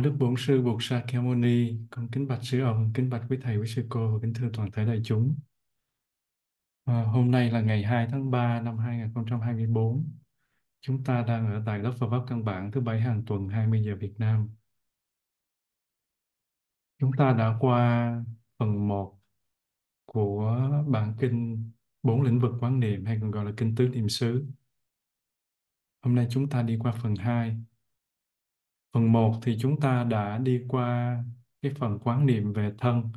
Đức Bổn Sư Bụt Sakyamuni, con kính bạch sư ông, kính bạch quý thầy, quý sư cô và kính thưa toàn thể đại chúng. À, hôm nay là ngày 2 tháng 3 năm 2024. Chúng ta đang ở tại lớp Phật pháp căn bản thứ bảy hàng tuần 20 giờ Việt Nam. Chúng ta đã qua phần một của bản kinh bốn lĩnh vực quán niệm hay còn gọi là kinh tứ niệm xứ. Hôm nay chúng ta đi qua phần 2. Phần một thì chúng ta đã đi qua cái phần quán niệm về thân.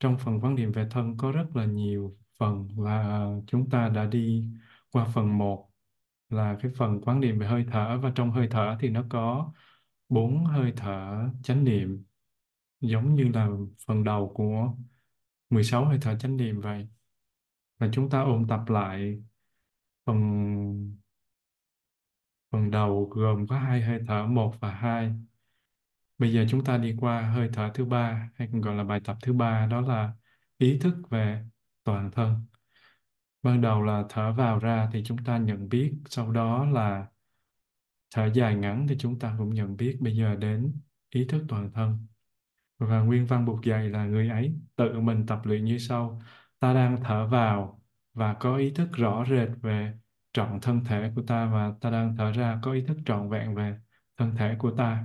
Trong phần quán niệm về thân có rất là nhiều phần và chúng ta đã đi qua phần một, là cái phần quán niệm về hơi thở. Và trong hơi thở thì nó có bốn hơi thở chánh niệm, giống như là phần đầu của 16 hơi thở chánh niệm vậy. Và chúng ta ôn tập lại phần phần đầu gồm có hai, hơi thở một và hai. Bây giờ chúng ta đi qua hơi thở thứ ba, hay còn gọi là bài tập thứ ba, đó là ý thức về toàn thân. Ban đầu là thở vào ra thì chúng ta nhận biết, sau đó là thở dài ngắn thì chúng ta cũng nhận biết. Bây giờ đến ý thức toàn thân. Và nguyên văn buộc dạy là người ấy tự mình tập luyện như sau. Ta đang thở vào và có ý thức rõ rệt về trọn thân thể của ta và ta đang thở ra có ý thức trọn vẹn về thân thể của ta.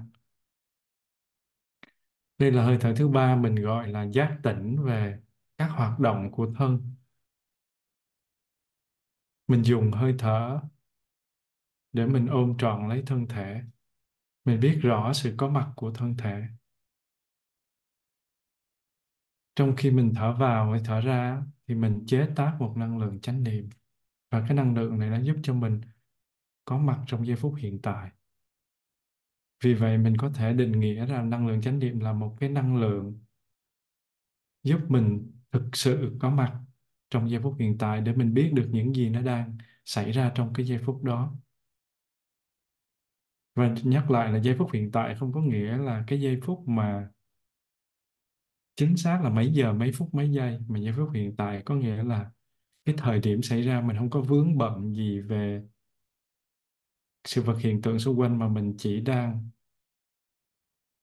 Đây là hơi thở thứ ba mình gọi là giác tỉnh về các hoạt động của thân. Mình dùng hơi thở để mình ôm trọn lấy thân thể. Mình biết rõ sự có mặt của thân thể. Trong khi mình thở vào hay thở ra thì mình chế tác một năng lượng chánh niệm và cái năng lượng này nó giúp cho mình có mặt trong giây phút hiện tại. Vì vậy mình có thể định nghĩa ra năng lượng chánh niệm là một cái năng lượng giúp mình thực sự có mặt trong giây phút hiện tại để mình biết được những gì nó đang xảy ra trong cái giây phút đó. Và nhắc lại là giây phút hiện tại không có nghĩa là cái giây phút mà chính xác là mấy giờ, mấy phút, mấy giây, mà giây phút hiện tại có nghĩa là cái thời điểm xảy ra mình không có vướng bận gì về sự vật hiện tượng xung quanh mà mình chỉ đang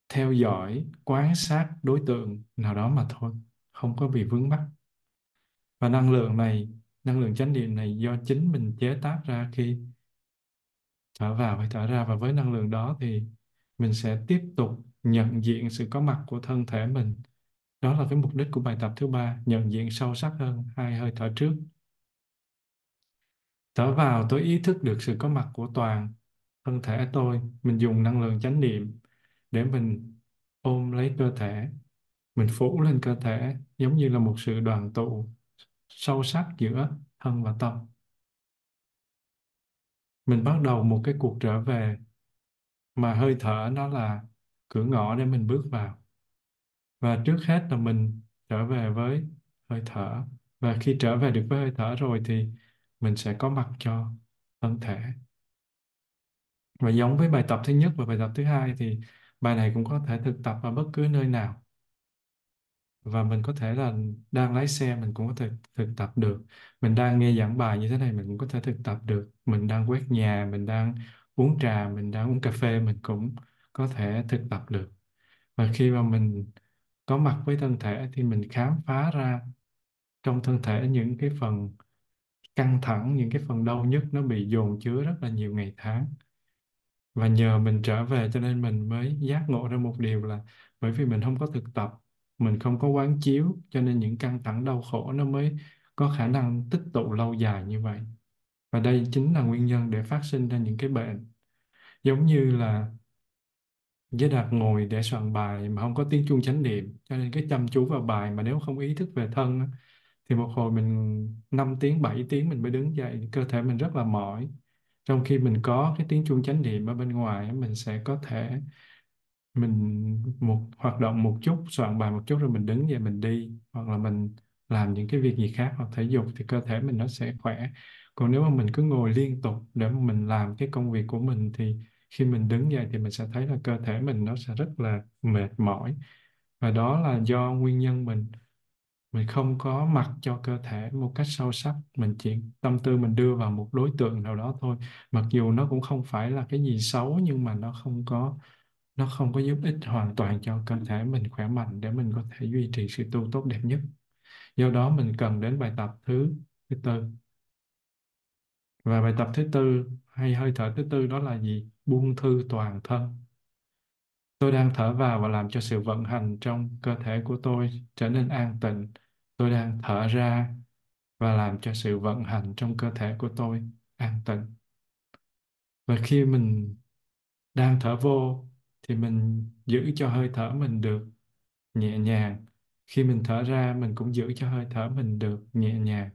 theo dõi, quan sát đối tượng nào đó mà thôi, không có bị vướng mắc. Và năng lượng này, năng lượng chánh niệm này do chính mình chế tác ra khi thở vào hay thở ra. Và với năng lượng đó thì mình sẽ tiếp tục nhận diện sự có mặt của thân thể mình đó là cái mục đích của bài tập thứ ba, nhận diện sâu sắc hơn hai hơi thở trước. Thở vào, tôi ý thức được sự có mặt của toàn thân thể tôi. Mình dùng năng lượng chánh niệm để mình ôm lấy cơ thể. Mình phủ lên cơ thể, giống như là một sự đoàn tụ sâu sắc giữa thân và tâm. Mình bắt đầu một cái cuộc trở về, mà hơi thở nó là cửa ngõ để mình bước vào và trước hết là mình trở về với hơi thở. Và khi trở về được với hơi thở rồi thì mình sẽ có mặt cho thân thể. Và giống với bài tập thứ nhất và bài tập thứ hai thì bài này cũng có thể thực tập ở bất cứ nơi nào. Và mình có thể là đang lái xe, mình cũng có thể thực tập được. Mình đang nghe giảng bài như thế này, mình cũng có thể thực tập được. Mình đang quét nhà, mình đang uống trà, mình đang uống cà phê, mình cũng có thể thực tập được. Và khi mà mình có mặt với thân thể thì mình khám phá ra trong thân thể những cái phần căng thẳng, những cái phần đau nhức nó bị dồn chứa rất là nhiều ngày tháng. Và nhờ mình trở về cho nên mình mới giác ngộ ra một điều là bởi vì mình không có thực tập, mình không có quán chiếu, cho nên những căng thẳng, đau khổ nó mới có khả năng tích tụ lâu dài như vậy. Và đây chính là nguyên nhân để phát sinh ra những cái bệnh giống như là với Đạt ngồi để soạn bài mà không có tiếng chuông chánh niệm cho nên cái chăm chú vào bài mà nếu không ý thức về thân á, thì một hồi mình 5 tiếng 7 tiếng mình mới đứng dậy cơ thể mình rất là mỏi. Trong khi mình có cái tiếng chuông chánh niệm ở bên ngoài mình sẽ có thể mình một hoạt động một chút soạn bài một chút rồi mình đứng dậy mình đi hoặc là mình làm những cái việc gì khác hoặc thể dục thì cơ thể mình nó sẽ khỏe. Còn nếu mà mình cứ ngồi liên tục để mà mình làm cái công việc của mình thì khi mình đứng dậy thì mình sẽ thấy là cơ thể mình nó sẽ rất là mệt mỏi. Và đó là do nguyên nhân mình mình không có mặc cho cơ thể một cách sâu sắc. Mình chỉ, tâm tư mình đưa vào một đối tượng nào đó thôi. Mặc dù nó cũng không phải là cái gì xấu, nhưng mà nó không có, nó không có giúp ích hoàn toàn cho cơ thể mình khỏe mạnh để mình có thể duy trì sự tu tốt đẹp nhất. Do đó mình cần đến bài tập thứ thứ tư. Và bài tập thứ tư, hay hơi thở thứ tư đó là gì? Buông thư toàn thân. Tôi đang thở vào và làm cho sự vận hành trong cơ thể của tôi trở nên an tịnh. Tôi đang thở ra và làm cho sự vận hành trong cơ thể của tôi an tịnh. Và khi mình đang thở vô thì mình giữ cho hơi thở mình được nhẹ nhàng. Khi mình thở ra, mình cũng giữ cho hơi thở mình được nhẹ nhàng.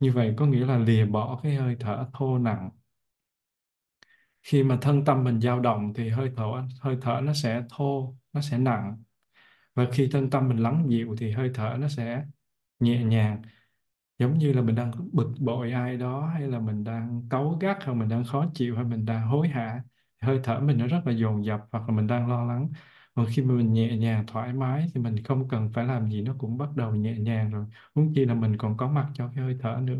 Như vậy có nghĩa là lìa bỏ cái hơi thở thô nặng khi mà thân tâm mình dao động thì hơi thở hơi thở nó sẽ thô, nó sẽ nặng. Và khi thân tâm mình lắng dịu thì hơi thở nó sẽ nhẹ nhàng. Giống như là mình đang bực bội ai đó, hay là mình đang cáu gắt hay mình đang khó chịu, hay mình đang hối hả hơi thở mình nó rất là dồn dập, hoặc là mình đang lo lắng. Còn khi mà mình nhẹ nhàng, thoải mái, thì mình không cần phải làm gì, nó cũng bắt đầu nhẹ nhàng rồi. Huống chi là mình còn có mặt cho cái hơi thở nữa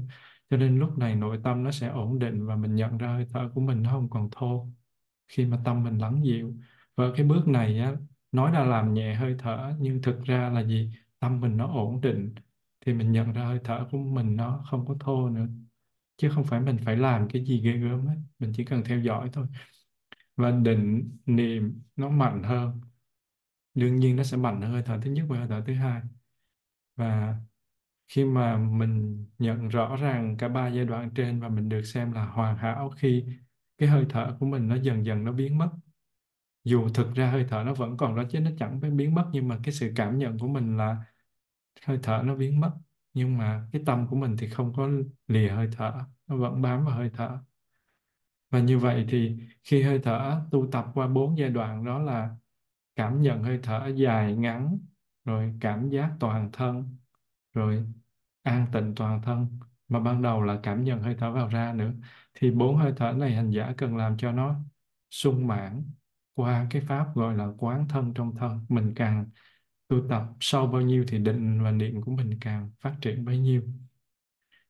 cho nên lúc này nội tâm nó sẽ ổn định và mình nhận ra hơi thở của mình nó không còn thô khi mà tâm mình lắng dịu. Và cái bước này á, nói là làm nhẹ hơi thở nhưng thực ra là gì? Tâm mình nó ổn định thì mình nhận ra hơi thở của mình nó không có thô nữa. Chứ không phải mình phải làm cái gì ghê gớm hết mình chỉ cần theo dõi thôi. Và định niệm nó mạnh hơn. Đương nhiên nó sẽ mạnh hơn hơi thở thứ nhất và hơi thở thứ hai. Và khi mà mình nhận rõ ràng cả ba giai đoạn trên và mình được xem là hoàn hảo khi cái hơi thở của mình nó dần dần nó biến mất. Dù thực ra hơi thở nó vẫn còn đó chứ nó chẳng phải biến mất, nhưng mà cái sự cảm nhận của mình là hơi thở nó biến mất. Nhưng mà cái tâm của mình thì không có lìa hơi thở, nó vẫn bám vào hơi thở. Và như vậy thì khi hơi thở tu tập qua bốn giai đoạn đó là cảm nhận hơi thở dài ngắn, rồi cảm giác toàn thân, rồi an tịnh toàn thân, mà ban đầu là cảm nhận hơi thở vào ra nữa, thì bốn hơi thở này hành giả cần làm cho nó sung mãn qua cái pháp gọi là quán thân trong thân. Mình càng tu tập sâu bao nhiêu thì định và niệm của mình càng phát triển bấy nhiêu.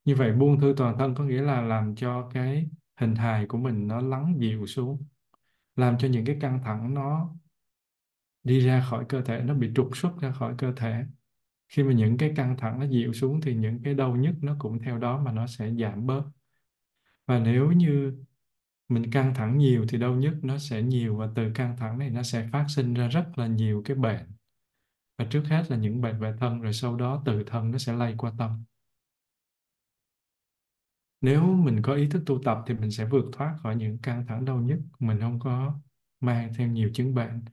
Như vậy buông thư toàn thân có nghĩa là làm cho cái hình hài của mình nó lắng dịu xuống, làm cho những cái căng thẳng nó đi ra khỏi cơ thể, nó bị trục xuất ra khỏi cơ thể khi mà những cái căng thẳng nó dịu xuống thì những cái đau nhức nó cũng theo đó mà nó sẽ giảm bớt. Và nếu như mình căng thẳng nhiều thì đau nhức nó sẽ nhiều và từ căng thẳng này nó sẽ phát sinh ra rất là nhiều cái bệnh. Và trước hết là những bệnh về thân, rồi sau đó từ thân nó sẽ lây qua tâm. Nếu mình có ý thức tu tập thì mình sẽ vượt thoát khỏi những căng thẳng đau nhức. Mình không có mang thêm nhiều chứng bệnh.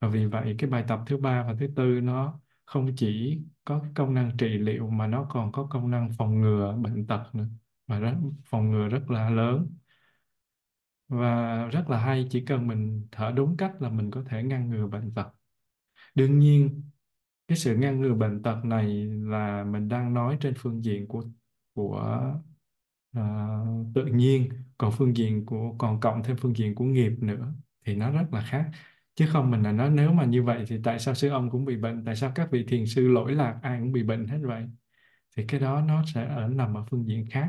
Và vì vậy cái bài tập thứ ba và thứ tư nó không chỉ có cái công năng trị liệu mà nó còn có công năng phòng ngừa bệnh tật nữa và rất phòng ngừa rất là lớn. Và rất là hay chỉ cần mình thở đúng cách là mình có thể ngăn ngừa bệnh tật. Đương nhiên cái sự ngăn ngừa bệnh tật này là mình đang nói trên phương diện của của uh, tự nhiên còn phương diện của còn cộng thêm phương diện của nghiệp nữa thì nó rất là khác chứ không, mình là nói nếu mà như vậy thì tại sao sư ông cũng bị bệnh? Tại sao các vị thiền sư lỗi lạc ai cũng bị bệnh hết vậy? Thì cái đó nó sẽ ở nằm ở phương diện khác.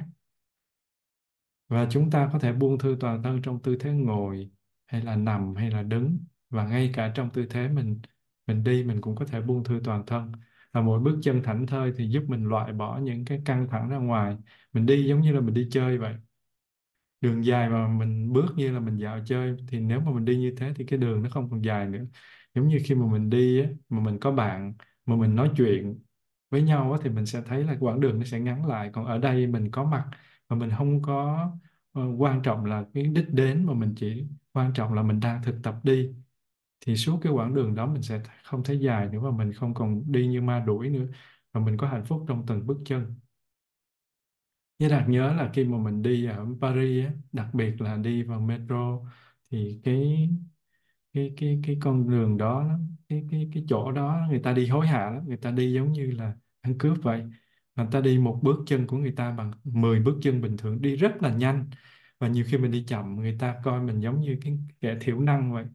Và chúng ta có thể buông thư toàn thân trong tư thế ngồi, hay là nằm, hay là đứng. Và ngay cả trong tư thế mình mình đi, mình cũng có thể buông thư toàn thân. Và mỗi bước chân thảnh thơi thì giúp mình loại bỏ những cái căng thẳng ra ngoài. Mình đi giống như là mình đi chơi vậy đường dài mà mình bước như là mình dạo chơi thì nếu mà mình đi như thế thì cái đường nó không còn dài nữa. Giống như khi mà mình đi á, mà mình có bạn mà mình nói chuyện với nhau á, thì mình sẽ thấy là quãng đường nó sẽ ngắn lại. Còn ở đây mình có mặt mà mình không có uh, quan trọng là cái đích đến mà mình chỉ quan trọng là mình đang thực tập đi thì suốt cái quãng đường đó mình sẽ không thấy dài nữa và mình không còn đi như ma đuổi nữa. Và mình có hạnh phúc trong từng bước chân. Với Đạt nhớ là khi mà mình đi ở Paris á, đặc biệt là đi vào metro thì cái cái cái cái con đường đó cái cái cái chỗ đó người ta đi hối hả lắm người ta đi giống như là ăn cướp vậy. Người ta đi một bước chân của người ta bằng 10 bước chân bình thường đi rất là nhanh. Và nhiều khi mình đi chậm người ta coi mình giống như cái kẻ thiểu năng vậy.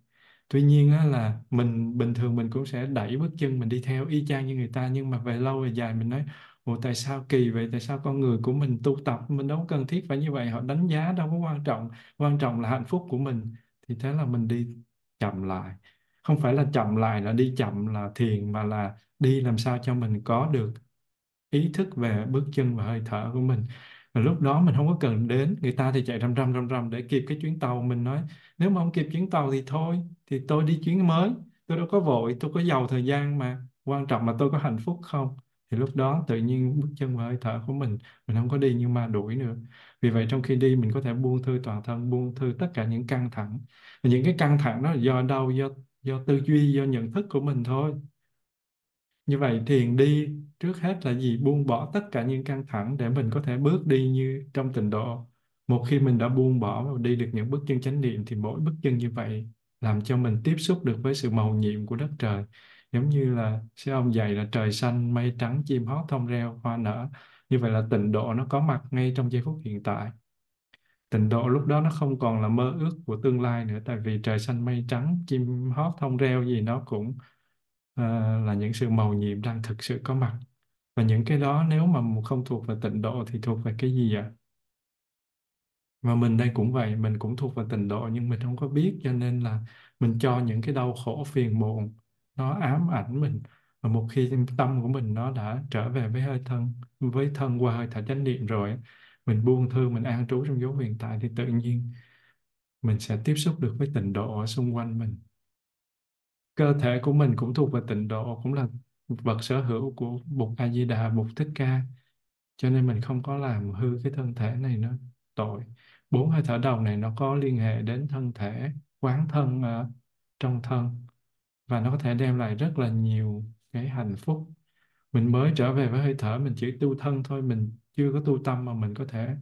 Tuy nhiên á, là mình bình thường mình cũng sẽ đẩy bước chân mình đi theo y chang như người ta nhưng mà về lâu về dài mình nói Ủa, tại sao kỳ vậy? Tại sao con người của mình tu tập, mình đâu cần thiết phải như vậy? Họ đánh giá đâu có quan trọng. Quan trọng là hạnh phúc của mình. Thì thế là mình đi chậm lại. không phải là chậm lại là đi chậm là thiền, mà là đi làm sao cho mình có được ý thức về bước chân và hơi thở của mình và lúc đó mình không có cần đến người ta thì chạy răm răm răm răm để kịp cái chuyến tàu mình nói, nếu mà không kịp chuyến tàu thì thôi, thì tôi đi chuyến mới tôi đâu có vội, tôi có giàu thời gian mà quan trọng là tôi có hạnh phúc không thì lúc đó tự nhiên bước chân và hơi thở của mình mình không có đi như ma đuổi nữa. Vì vậy trong khi đi mình có thể buông thư toàn thân, buông thư tất cả những căng thẳng. Và những cái căng thẳng đó là do đâu? Do do tư duy, do nhận thức của mình thôi. Như vậy thiền đi trước hết là gì? Buông bỏ tất cả những căng thẳng để mình có thể bước đi như trong tịnh độ. Một khi mình đã buông bỏ và đi được những bước chân chánh niệm thì mỗi bước chân như vậy làm cho mình tiếp xúc được với sự màu nhiệm của đất trời giống như là sư ông dạy là trời xanh mây trắng chim hót thông reo hoa nở. Như vậy là tịnh độ nó có mặt ngay trong giây phút hiện tại. Tịnh độ lúc đó nó không còn là mơ ước của tương lai nữa tại vì trời xanh mây trắng chim hót thông reo gì nó cũng uh, là những sự màu nhiệm đang thực sự có mặt. Và những cái đó nếu mà không thuộc về tịnh độ thì thuộc về cái gì ạ? Và mình đây cũng vậy mình cũng thuộc về tịnh độ nhưng mình không có biết cho nên là mình cho những cái đau khổ phiền muộn nó ám ảnh mình. Và một khi tâm của mình nó đã trở về với hơi thân, với thân qua hơi thở chánh niệm rồi mình buông thư, mình an trú trong dấu hiện tại, thì tự nhiên mình sẽ tiếp xúc được với tịnh độ ở xung quanh mình. Cơ thể của mình cũng thuộc về tịnh độ, cũng là vật sở hữu của Bụt A Di Đà, Bụt Thích Ca. Cho nên mình không có làm hư cái thân thể này nữa. Tội. Bốn hơi thở đầu này nó có liên hệ đến thân thể, quán thân ở trong thân và nó có thể đem lại rất là nhiều cái hạnh phúc. Mình mới trở về với hơi thở, mình chỉ tu thân thôi, mình chưa có tu tâm mà mình có thể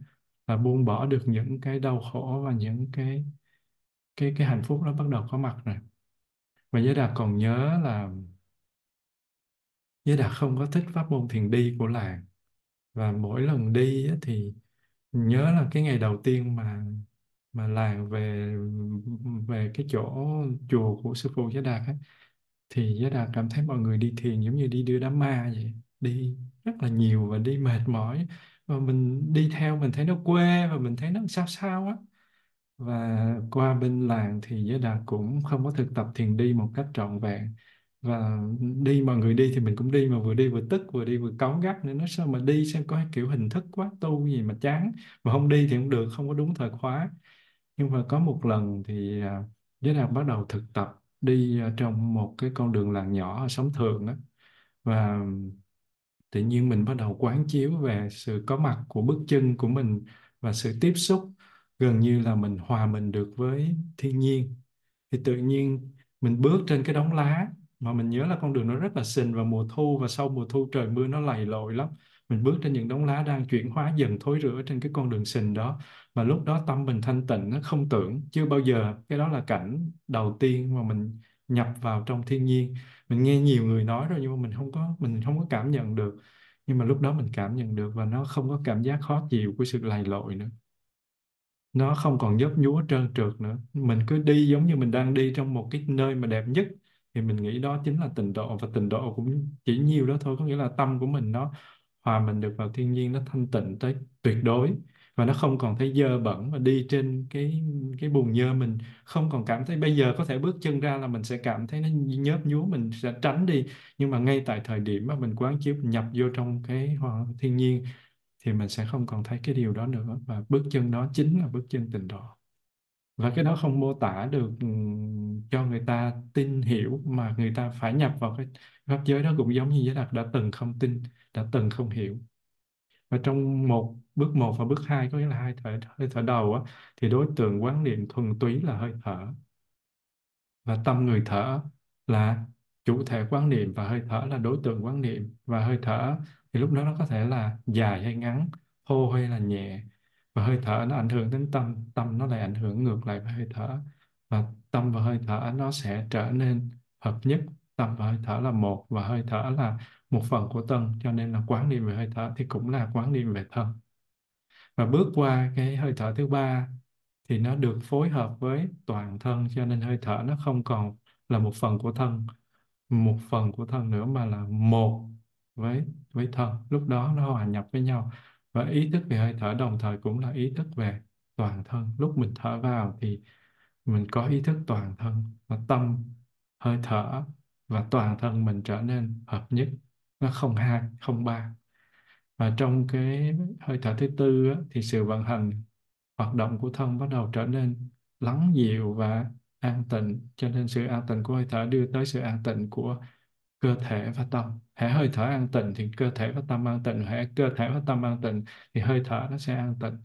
là buông bỏ được những cái đau khổ và những cái cái cái hạnh phúc đó bắt đầu có mặt rồi. Và Giới Đạt còn nhớ là Giới Đạt không có thích pháp môn thiền đi của làng. Và mỗi lần đi thì nhớ là cái ngày đầu tiên mà mà làng về về cái chỗ chùa của sư phụ Giới Đạt ấy, thì Giới Đạt cảm thấy mọi người đi thiền giống như đi đưa đám ma vậy đi rất là nhiều và đi mệt mỏi. Và mình đi theo mình thấy nó quê và mình thấy nó sao sao á. Và qua bên làng thì Giới Đạt cũng không có thực tập thiền đi một cách trọn vẹn. Và đi mọi người đi thì mình cũng đi mà vừa đi vừa tức vừa đi vừa cáu gắt nữa. Nó sao mà đi xem có kiểu hình thức quá tu gì mà chán. Mà không đi thì không được không có đúng thời khóa nhưng mà có một lần thì à, Giới Đạt bắt đầu thực tập đi à, trong một cái con đường làng nhỏ ở sống Thượng đó và tự nhiên mình bắt đầu quán chiếu về sự có mặt của bước chân của mình và sự tiếp xúc, gần như là mình hòa mình được với thiên nhiên. Thì tự nhiên mình bước trên cái đống lá mà mình nhớ là con đường nó rất là xình vào mùa thu và sau mùa thu trời mưa nó lầy lội lắm. Mình bước trên những đống lá đang chuyển hóa dần thối rữa trên cái con đường xình đó mà lúc đó tâm mình thanh tịnh, nó không tưởng. Chưa bao giờ, cái đó là cảnh đầu tiên mà mình nhập vào trong thiên nhiên. Mình nghe nhiều người nói rồi nhưng mà mình không có, mình không có cảm nhận được. Nhưng mà lúc đó mình cảm nhận được và nó không có cảm giác khó chịu của sự lầy lội nữa. Nó không còn nhấp nhúa trơn trượt nữa. Mình cứ đi giống như mình đang đi trong một cái nơi mà đẹp nhất. Thì mình nghĩ đó chính là tịnh độ và tịnh độ cũng chỉ nhiều đó thôi. Có nghĩa là tâm của mình nó hòa mình được vào thiên nhiên, nó thanh tịnh tới tuyệt đối và nó không còn thấy dơ bẩn và đi trên cái cái bùn nhơ mình. Không còn cảm thấy bây giờ có thể bước chân ra là mình sẽ cảm thấy nó nhớp nhúa mình sẽ tránh đi. Nhưng mà ngay tại thời điểm mà mình quán chiếu, mình nhập vô trong cái thiên nhiên thì mình sẽ không còn thấy cái điều đó nữa. Và bước chân đó chính là bước chân tình độ. Và cái đó không mô tả được ừ, cho người ta tin hiểu mà người ta phải nhập vào cái pháp giới đó cũng giống như giới đạt đã từng không tin, đã từng không hiểu và trong một bước một và bước hai có nghĩa là hai thở hơi thở đầu á, thì đối tượng quán niệm thuần túy là hơi thở. Và tâm người thở là chủ thể quán niệm và hơi thở là đối tượng quán niệm. Và hơi thở thì lúc đó nó có thể là dài hay ngắn thô hay là nhẹ. Và hơi thở nó ảnh hưởng đến tâm tâm nó lại ảnh hưởng ngược lại với hơi thở. Và tâm và hơi thở nó sẽ trở nên hợp nhất. Tâm và hơi thở là một và hơi thở là một phần của thân cho nên là quán niệm về hơi thở thì cũng là quán niệm về thân. Và bước qua cái hơi thở thứ ba thì nó được phối hợp với toàn thân, cho nên hơi thở nó không còn là một phần của thân, một phần của thân nữa mà là một với với thân. Lúc đó nó hòa nhập với nhau. Và ý thức về hơi thở đồng thời cũng là ý thức về toàn thân. Lúc mình thở vào thì mình có ý thức toàn thân và tâm hơi thở và toàn thân mình trở nên hợp nhất nó không hai không ba. Và trong cái hơi thở thứ tư á, thì sự vận hành hoạt động của thân bắt đầu trở nên lắng dịu và an tịnh. Cho nên sự an tịnh của hơi thở đưa tới sự an tịnh của cơ thể và tâm. Hễ hơi thở an tịnh thì cơ thể và tâm an tịnh. Hễ cơ thể và tâm an tịnh thì hơi thở nó sẽ an tịnh.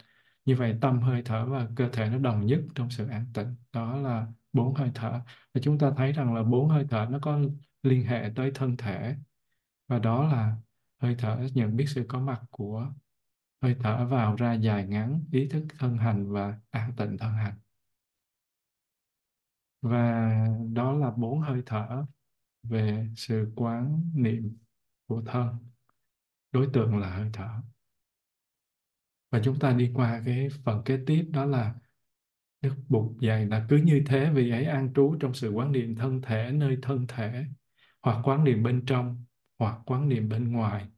Như vậy tâm hơi thở và cơ thể nó đồng nhất trong sự an tịnh. Đó là bốn hơi thở. Và chúng ta thấy rằng là bốn hơi thở nó có liên hệ tới thân thể và đó là hơi thở nhận biết sự có mặt của hơi thở vào ra dài ngắn, ý thức thân hành và an tịnh thân hành. Và đó là bốn hơi thở về sự quán niệm của thân. Đối tượng là hơi thở. Và chúng ta đi qua cái phần kế tiếp, đó là Đức Bụt dạy là cứ như thế vì ấy an trú trong sự quán niệm thân thể nơi thân thể hoặc quán niệm bên trong hoặc quán niệm bên ngoài,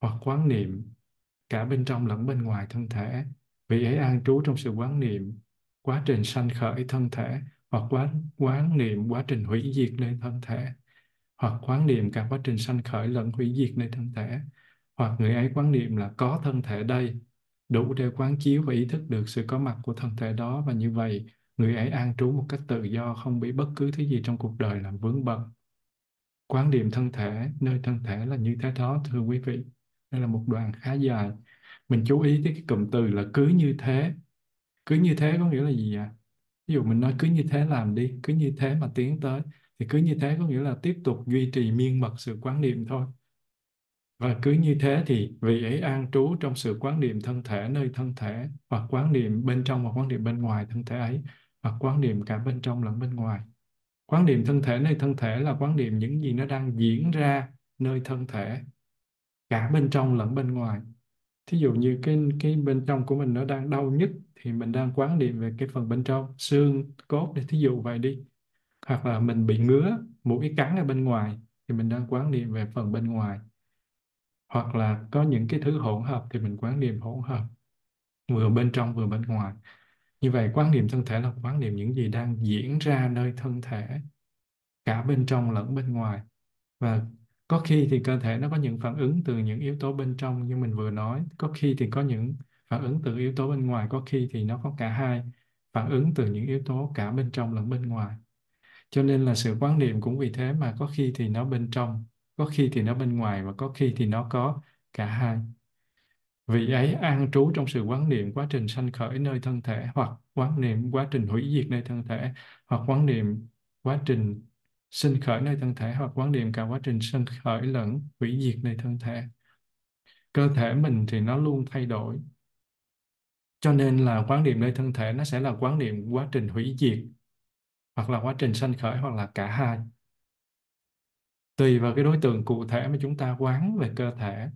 hoặc quán niệm cả bên trong lẫn bên ngoài thân thể. Vị ấy an trú trong sự quán niệm, quá trình sanh khởi thân thể, hoặc quán quán niệm quá trình hủy diệt nơi thân thể, hoặc quán niệm cả quá trình sanh khởi lẫn hủy diệt nơi thân thể. Hoặc người ấy quán niệm là có thân thể đây, đủ để quán chiếu và ý thức được sự có mặt của thân thể đó, và như vậy người ấy an trú một cách tự do, không bị bất cứ thứ gì trong cuộc đời làm vướng bận quán niệm thân thể, nơi thân thể là như thế đó, thưa quý vị. Đây là một đoạn khá dài. Mình chú ý tới cái cụm từ là cứ như thế. Cứ như thế có nghĩa là gì ạ? Ví dụ mình nói cứ như thế làm đi, cứ như thế mà tiến tới, thì cứ như thế có nghĩa là tiếp tục duy trì miên mật sự quán niệm thôi. Và cứ như thế thì vị ấy an trú trong sự quán niệm thân thể nơi thân thể, hoặc quán niệm bên trong hoặc quán niệm bên ngoài thân thể ấy, hoặc quán niệm cả bên trong lẫn bên ngoài quan niệm thân thể nơi thân thể là quan niệm những gì nó đang diễn ra nơi thân thể, cả bên trong lẫn bên ngoài. Thí dụ như cái cái bên trong của mình nó đang đau nhất thì mình đang quán niệm về cái phần bên trong, xương, cốt để thí dụ vậy đi. Hoặc là mình bị ngứa mũi cắn ở bên ngoài thì mình đang quán niệm về phần bên ngoài. Hoặc là có những cái thứ hỗn hợp thì mình quán niệm hỗn hợp, vừa bên trong vừa bên ngoài như vậy quan niệm thân thể là quan niệm những gì đang diễn ra nơi thân thể, cả bên trong lẫn bên ngoài. Và có khi thì cơ thể nó có những phản ứng từ những yếu tố bên trong như mình vừa nói. Có khi thì có những phản ứng từ yếu tố bên ngoài, có khi thì nó có cả hai phản ứng từ những yếu tố cả bên trong lẫn bên ngoài. Cho nên là sự quan niệm cũng vì thế mà có khi thì nó bên trong, có khi thì nó bên ngoài và có khi thì nó có cả hai vị ấy an trú trong sự quán niệm quá trình sanh khởi nơi thân thể, hoặc quán niệm quá trình hủy diệt nơi thân thể, hoặc quán niệm quá trình sinh khởi nơi thân thể, hoặc quán niệm cả quá trình sinh khởi lẫn hủy diệt nơi thân thể. Cơ thể mình thì nó luôn thay đổi. Cho nên là quán niệm nơi thân thể nó sẽ là quán niệm quá trình hủy diệt, hoặc là quá trình sanh khởi, hoặc là cả hai. Tùy vào cái đối tượng cụ thể mà chúng ta quán về cơ thể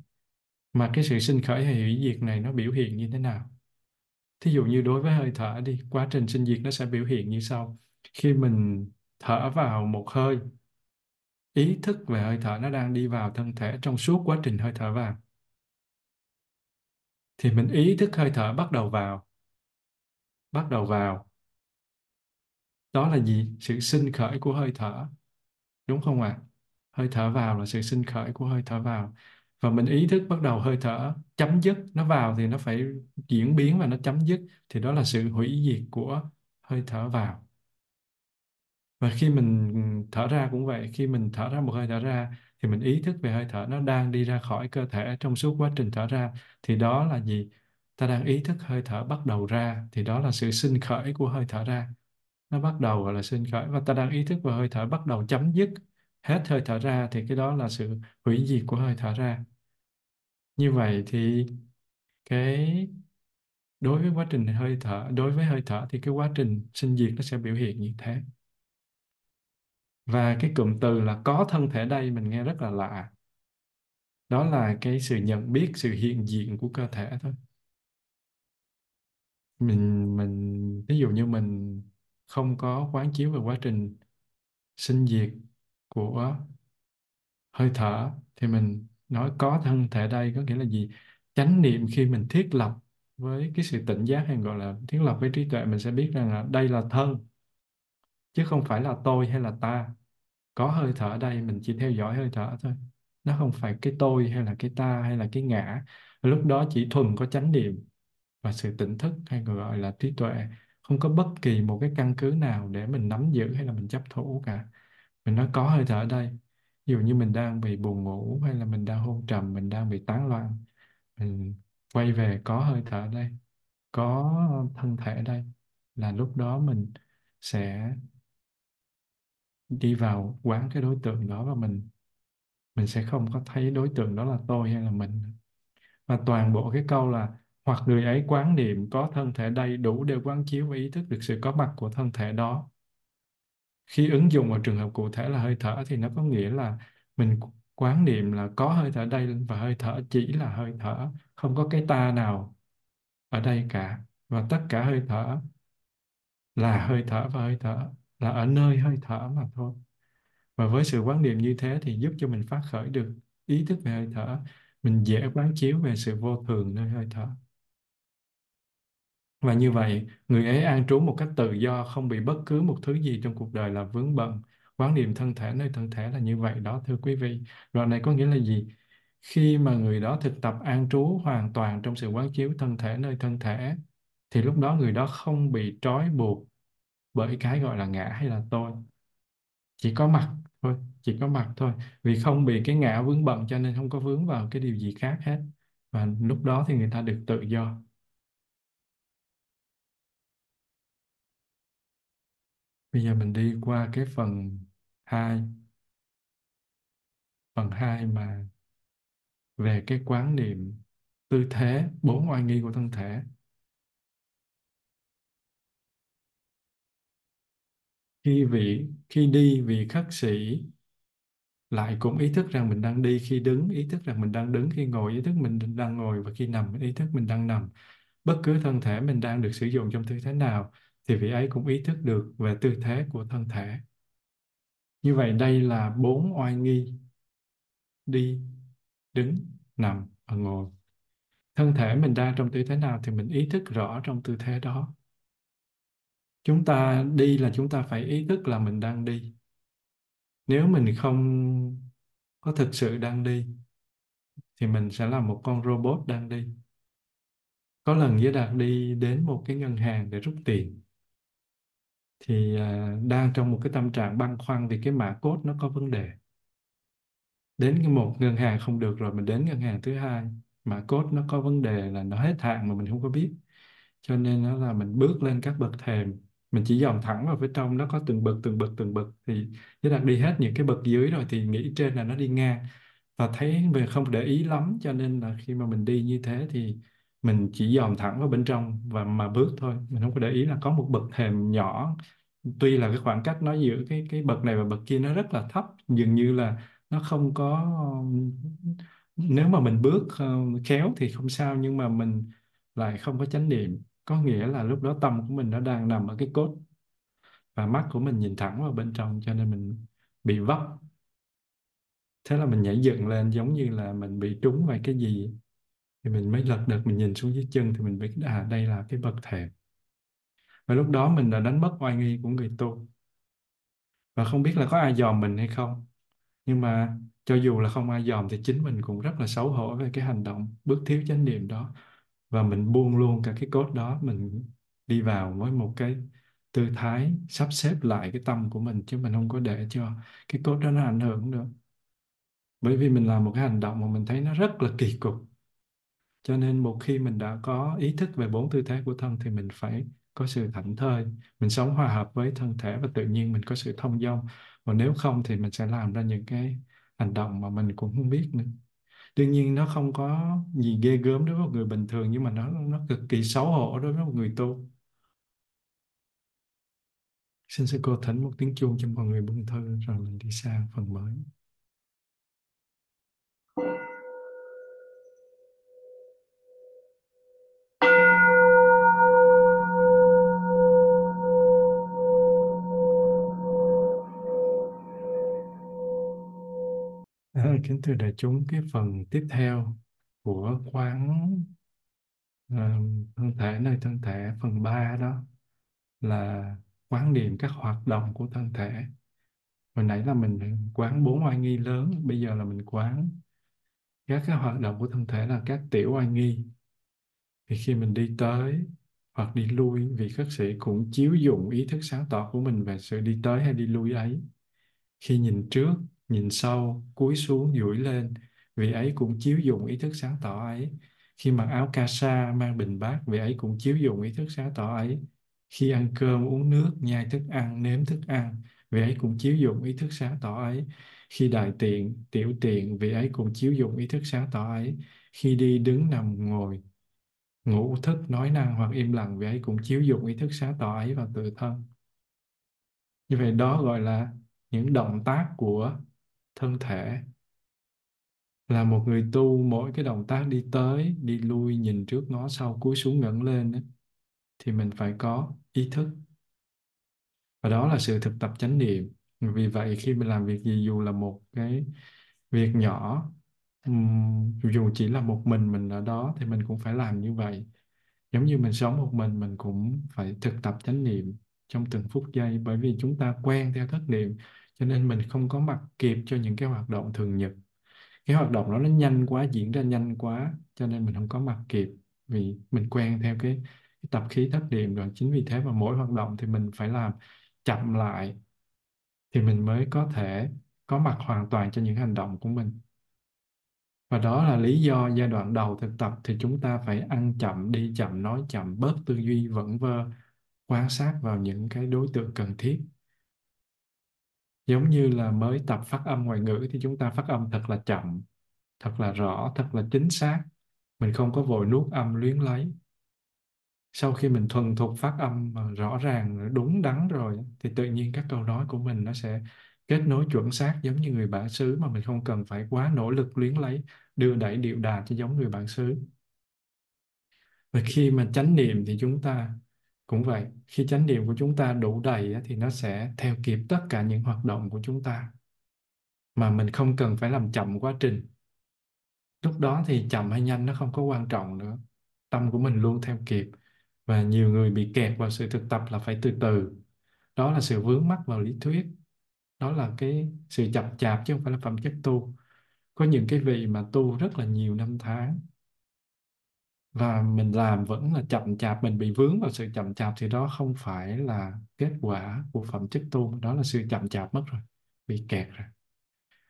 mà cái sự sinh khởi hay hủy diệt này nó biểu hiện như thế nào? Thí dụ như đối với hơi thở đi, quá trình sinh diệt nó sẽ biểu hiện như sau. Khi mình thở vào một hơi, ý thức về hơi thở nó đang đi vào thân thể trong suốt quá trình hơi thở vào thì mình ý thức hơi thở bắt đầu vào, bắt đầu vào. Đó là gì? Sự sinh khởi của hơi thở. Đúng không ạ? À? hơi thở vào là sự sinh khởi của hơi thở vào và mình ý thức bắt đầu hơi thở chấm dứt, nó vào thì nó phải diễn biến và nó chấm dứt, thì đó là sự hủy diệt của hơi thở vào. Và khi mình thở ra cũng vậy, khi mình thở ra một hơi thở ra thì mình ý thức về hơi thở nó đang đi ra khỏi cơ thể trong suốt quá trình thở ra, thì đó là gì? Ta đang ý thức hơi thở bắt đầu ra, thì đó là sự sinh khởi của hơi thở ra. Nó bắt đầu gọi là sinh khởi và ta đang ý thức về hơi thở bắt đầu chấm dứt hết hơi thở ra thì cái đó là sự hủy diệt của hơi thở ra. Như vậy thì cái, đối với quá trình hơi thở, đối với hơi thở thì cái quá trình sinh diệt nó sẽ biểu hiện như thế. Và cái cụm từ là có thân thể đây mình nghe rất là lạ. Đó là cái sự nhận biết, sự hiện diện của cơ thể thôi. Mình mình, ví dụ như mình không có quán chiếu về quá trình sinh diệt của hơi thở, thì mình nói có thân thể đây có nghĩa là gì? Chánh niệm khi mình thiết lập với cái sự tỉnh giác hay gọi là thiết lập với trí tuệ, mình sẽ biết rằng là đây là thân, chứ không phải là tôi hay là ta. Có hơi thở đây, mình chỉ theo dõi hơi thở thôi. Nó không phải cái tôi hay là cái ta hay là cái ngã. Lúc đó chỉ thuần có chánh niệm và sự tỉnh thức hay gọi là trí tuệ. Không có bất kỳ một cái căn cứ nào để mình nắm giữ hay là mình chấp thủ cả mình nói có hơi thở đây. Ví dụ như mình đang bị buồn ngủ hay là mình đang hôn trầm, mình đang bị tán loạn, mình quay về có hơi thở đây, có thân thể đây, là lúc đó mình sẽ đi vào quán cái đối tượng đó và mình mình sẽ không có thấy đối tượng đó là tôi hay là mình. Và toàn bộ cái câu là hoặc người ấy quán niệm có thân thể đây đủ để quán chiếu và ý thức được sự có mặt của thân thể đó khi ứng dụng vào trường hợp cụ thể là hơi thở thì nó có nghĩa là mình quán niệm là có hơi thở đây và hơi thở chỉ là hơi thở, không có cái ta nào ở đây cả. Và tất cả hơi thở là hơi thở và hơi thở là ở nơi hơi thở mà thôi. Và với sự quán niệm như thế thì giúp cho mình phát khởi được ý thức về hơi thở, mình dễ quán chiếu về sự vô thường nơi hơi thở và như vậy, người ấy an trú một cách tự do, không bị bất cứ một thứ gì trong cuộc đời là vướng bận. Quán niệm thân thể nơi thân thể là như vậy đó, thưa quý vị. Đoạn này có nghĩa là gì? Khi mà người đó thực tập an trú hoàn toàn trong sự quán chiếu thân thể nơi thân thể, thì lúc đó người đó không bị trói buộc bởi cái gọi là ngã hay là tôi. Chỉ có mặt thôi, chỉ có mặt thôi. Vì không bị cái ngã vướng bận cho nên không có vướng vào cái điều gì khác hết. Và lúc đó thì người ta được tự do. Bây giờ mình đi qua cái phần 2 phần 2 mà về cái quán niệm tư thế, bốn oai nghi của thân thể. Khi vị, khi đi, vị khắc sĩ lại cũng ý thức rằng mình đang đi khi đứng, ý thức rằng mình đang đứng khi ngồi, ý thức mình đang ngồi và khi nằm, ý thức mình đang nằm. Bất cứ thân thể mình đang được sử dụng trong tư thế nào thì vị ấy cũng ý thức được về tư thế của thân thể. Như vậy đây là bốn oai nghi. Đi, đứng, nằm và ngồi. Thân thể mình đang trong tư thế nào thì mình ý thức rõ trong tư thế đó. Chúng ta đi là chúng ta phải ý thức là mình đang đi. Nếu mình không có thực sự đang đi, thì mình sẽ là một con robot đang đi. Có lần với Đạt đi đến một cái ngân hàng để rút tiền thì à, đang trong một cái tâm trạng băn khoăn vì cái mã code nó có vấn đề. Đến cái một ngân hàng không được rồi mình đến ngân hàng thứ hai, mã code nó có vấn đề là nó hết hạn mà mình không có biết. Cho nên nó là mình bước lên các bậc thềm. Mình chỉ dòm thẳng vào phía trong, nó có từng bậc từng bậc từng bậc. Thì với đặt đi hết những cái bậc dưới rồi thì nghĩ trên là nó đi ngang. Và thấy về không để ý lắm, cho nên là khi mà mình đi như thế thì mình chỉ dòm thẳng vào bên trong và mà bước thôi. Mình không có để ý là có một bậc thềm nhỏ. Tuy là cái khoảng cách nó giữa cái cái bậc này và bậc kia nó rất là thấp dường như là nó không có nếu mà mình bước ờ, khéo thì không sao nhưng mà mình lại không có chánh niệm. Có nghĩa là lúc đó tâm của mình nó đang nằm ở cái cốt và mắt của mình nhìn thẳng vào bên trong cho nên mình bị vấp. Thế là mình nhảy dựng lên giống như là mình bị trúng vào cái gì thì mình mới lật đật mình nhìn xuống dưới chân thì mình biết à đây là cái bậc thềm. Và lúc đó mình đã đánh mất oai nghi của người tu. Và không biết là có ai dòm mình hay không. Nhưng mà cho dù là không ai dòm thì chính mình cũng rất là xấu hổ về cái hành động bước thiếu chánh niệm đó. Và mình buông luôn cả cái cốt đó, mình đi vào với một cái tư thái sắp xếp lại cái tâm của mình chứ mình không có để cho cái cốt đó nó ảnh hưởng nữa bởi vì mình làm một cái hành động mà mình thấy nó rất là kỳ cục cho nên một khi mình đã có ý thức về bốn tư thế của thân thì mình phải có sự thảnh thơi. Mình sống hòa hợp với thân thể và tự nhiên mình có sự thông dong. Và nếu không thì mình sẽ làm ra những cái hành động mà mình cũng không biết nữa. Đương nhiên nó không có gì ghê gớm đối với một người bình thường, nhưng mà nó nó cực kỳ xấu hổ đối với một người tu. Xin sư cô thỉnh một tiếng chuông cho mọi người buông thư rồi mình đi sang phần mới. Ơi, kính thưa đại chúng, cái phần tiếp theo của quán uh, ờ, thân thể nơi thân thể phần 3 đó là quán niệm các hoạt động của thân thể. Hồi nãy là mình quán bốn oai nghi lớn bây giờ là mình quán các cái hoạt động của thân thể là các tiểu oai nghi. Thì khi mình đi tới hoặc đi lui vị khất sĩ cũng chiếu dụng ý thức sáng tỏ của mình về sự đi tới hay đi lui ấy. Khi nhìn trước nhìn sâu, cúi xuống, duỗi lên. Vị ấy cũng chiếu dụng ý thức sáng tỏ ấy. Khi mặc áo ca sa mang bình bát, vị ấy cũng chiếu dụng ý thức sáng tỏ ấy. Khi ăn cơm, uống nước, nhai thức ăn, nếm thức ăn, vị ấy cũng chiếu dụng ý thức sáng tỏ ấy. Khi đại tiện, tiểu tiện, vị ấy cũng chiếu dụng ý thức sáng tỏ ấy. Khi đi đứng nằm ngồi, ngủ thức, nói năng hoặc im lặng, vị ấy cũng chiếu dụng ý thức sáng tỏ ấy vào tự thân. Như vậy đó gọi là những động tác của thân thể là một người tu mỗi cái động tác đi tới đi lui nhìn trước ngó sau cúi xuống ngẩng lên ấy, thì mình phải có ý thức. Và đó là sự thực tập chánh niệm. Vì vậy khi mình làm việc gì dù là một cái việc nhỏ dù chỉ là một mình mình ở đó thì mình cũng phải làm như vậy. Giống như mình sống một mình mình cũng phải thực tập chánh niệm trong từng phút giây bởi vì chúng ta quen theo thất niệm cho nên mình không có mặt kịp cho những cái hoạt động thường nhật. Cái hoạt động đó nó nhanh quá diễn ra nhanh quá cho nên mình không có mặt kịp. Vì mình quen theo cái, cái tập khí thất điểm, rồi. Chính vì thế mà mỗi hoạt động thì mình phải làm chậm lại thì mình mới có thể có mặt hoàn toàn cho những hành động của mình. Và đó là lý do giai đoạn đầu thực tập thì chúng ta phải ăn chậm đi chậm nói chậm bớt tư duy vẩn vơ quan sát vào những cái đối tượng cần thiết giống như là mới tập phát âm ngoại ngữ thì chúng ta phát âm thật là chậm, thật là rõ, thật là chính xác. Mình không có vội nuốt âm luyến lấy. Sau khi mình thuần thục phát âm mà rõ ràng, đúng đắn rồi, thì tự nhiên các câu nói của mình nó sẽ kết nối chuẩn xác giống như người bản xứ mà mình không cần phải quá nỗ lực luyến lấy, đưa đẩy điệu đà cho giống người bản xứ. Và khi mà chánh niệm thì chúng ta cũng vậy, khi chánh niệm của chúng ta đủ đầy thì nó sẽ theo kịp tất cả những hoạt động của chúng ta. Mà mình không cần phải làm chậm quá trình. Lúc đó thì chậm hay nhanh nó không có quan trọng nữa. Tâm của mình luôn theo kịp. Và nhiều người bị kẹt vào sự thực tập là phải từ từ. Đó là sự vướng mắc vào lý thuyết. Đó là cái sự chậm chạp chứ không phải là phẩm chất tu. Có những cái vị mà tu rất là nhiều năm tháng và mình làm vẫn là chậm chạp, mình bị vướng vào sự chậm chạp thì đó không phải là kết quả của phẩm chất tu, đó là sự chậm chạp mất rồi, bị kẹt rồi.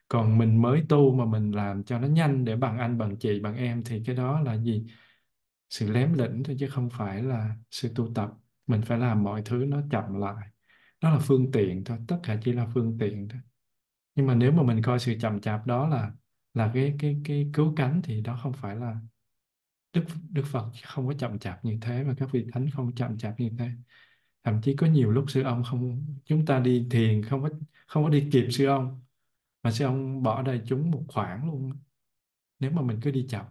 Còn mình mới tu mà mình làm cho nó nhanh để bằng anh, bằng chị, bằng em thì cái đó là gì? Sự lém lĩnh thôi chứ không phải là sự tu tập. Mình phải làm mọi thứ nó chậm lại. Đó là phương tiện thôi, tất cả chỉ là phương tiện thôi. Nhưng mà nếu mà mình coi sự chậm chạp đó là là cái cái cái cứu cánh thì đó không phải là Đức Đức Phật không có chậm chạp như thế và các vị thánh không chậm chạp như thế. Thậm chí có nhiều lúc sư ông không, chúng ta đi thiền không có không có đi kịp sư ông, mà sư ông bỏ đây chúng một khoảng luôn. Nếu mà mình cứ đi chậm.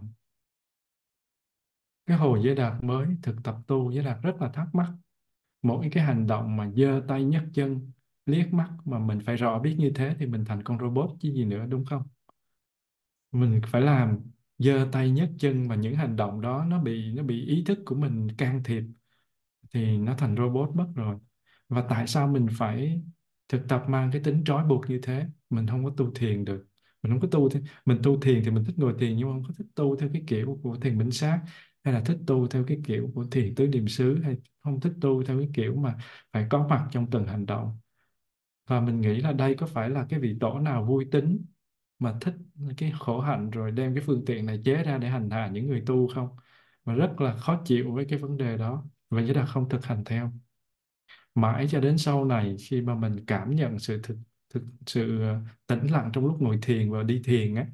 Cái hồi giới đạt mới thực tập tu, giới đạt rất là thắc mắc. Mỗi cái hành động mà giơ tay, nhấc chân, liếc mắt mà mình phải rõ biết như thế thì mình thành con robot chứ gì nữa, đúng không? Mình phải làm giơ tay nhấc chân và những hành động đó nó bị nó bị ý thức của mình can thiệp thì nó thành robot mất rồi. Và tại sao mình phải thực tập mang cái tính trói buộc như thế? Mình không có tu thiền được. Mình không có tu thì mình tu thiền thì mình thích ngồi thiền nhưng mà không có thích tu theo cái kiểu của thiền minh sát hay là thích tu theo cái kiểu của thiền tứ niệm xứ hay không thích tu theo cái kiểu mà phải có mặt trong từng hành động. Và mình nghĩ là đây có phải là cái vị tổ nào vui tính mà thích cái khổ hạnh rồi đem cái phương tiện này chế ra để hành hạ những người tu không? Và rất là khó chịu với cái vấn đề đó và giới đạt không thực hành theo. Mãi cho đến sau này khi mà mình cảm nhận sự thực, thực sự ờ, tĩnh lặng trong lúc ngồi thiền và đi thiền á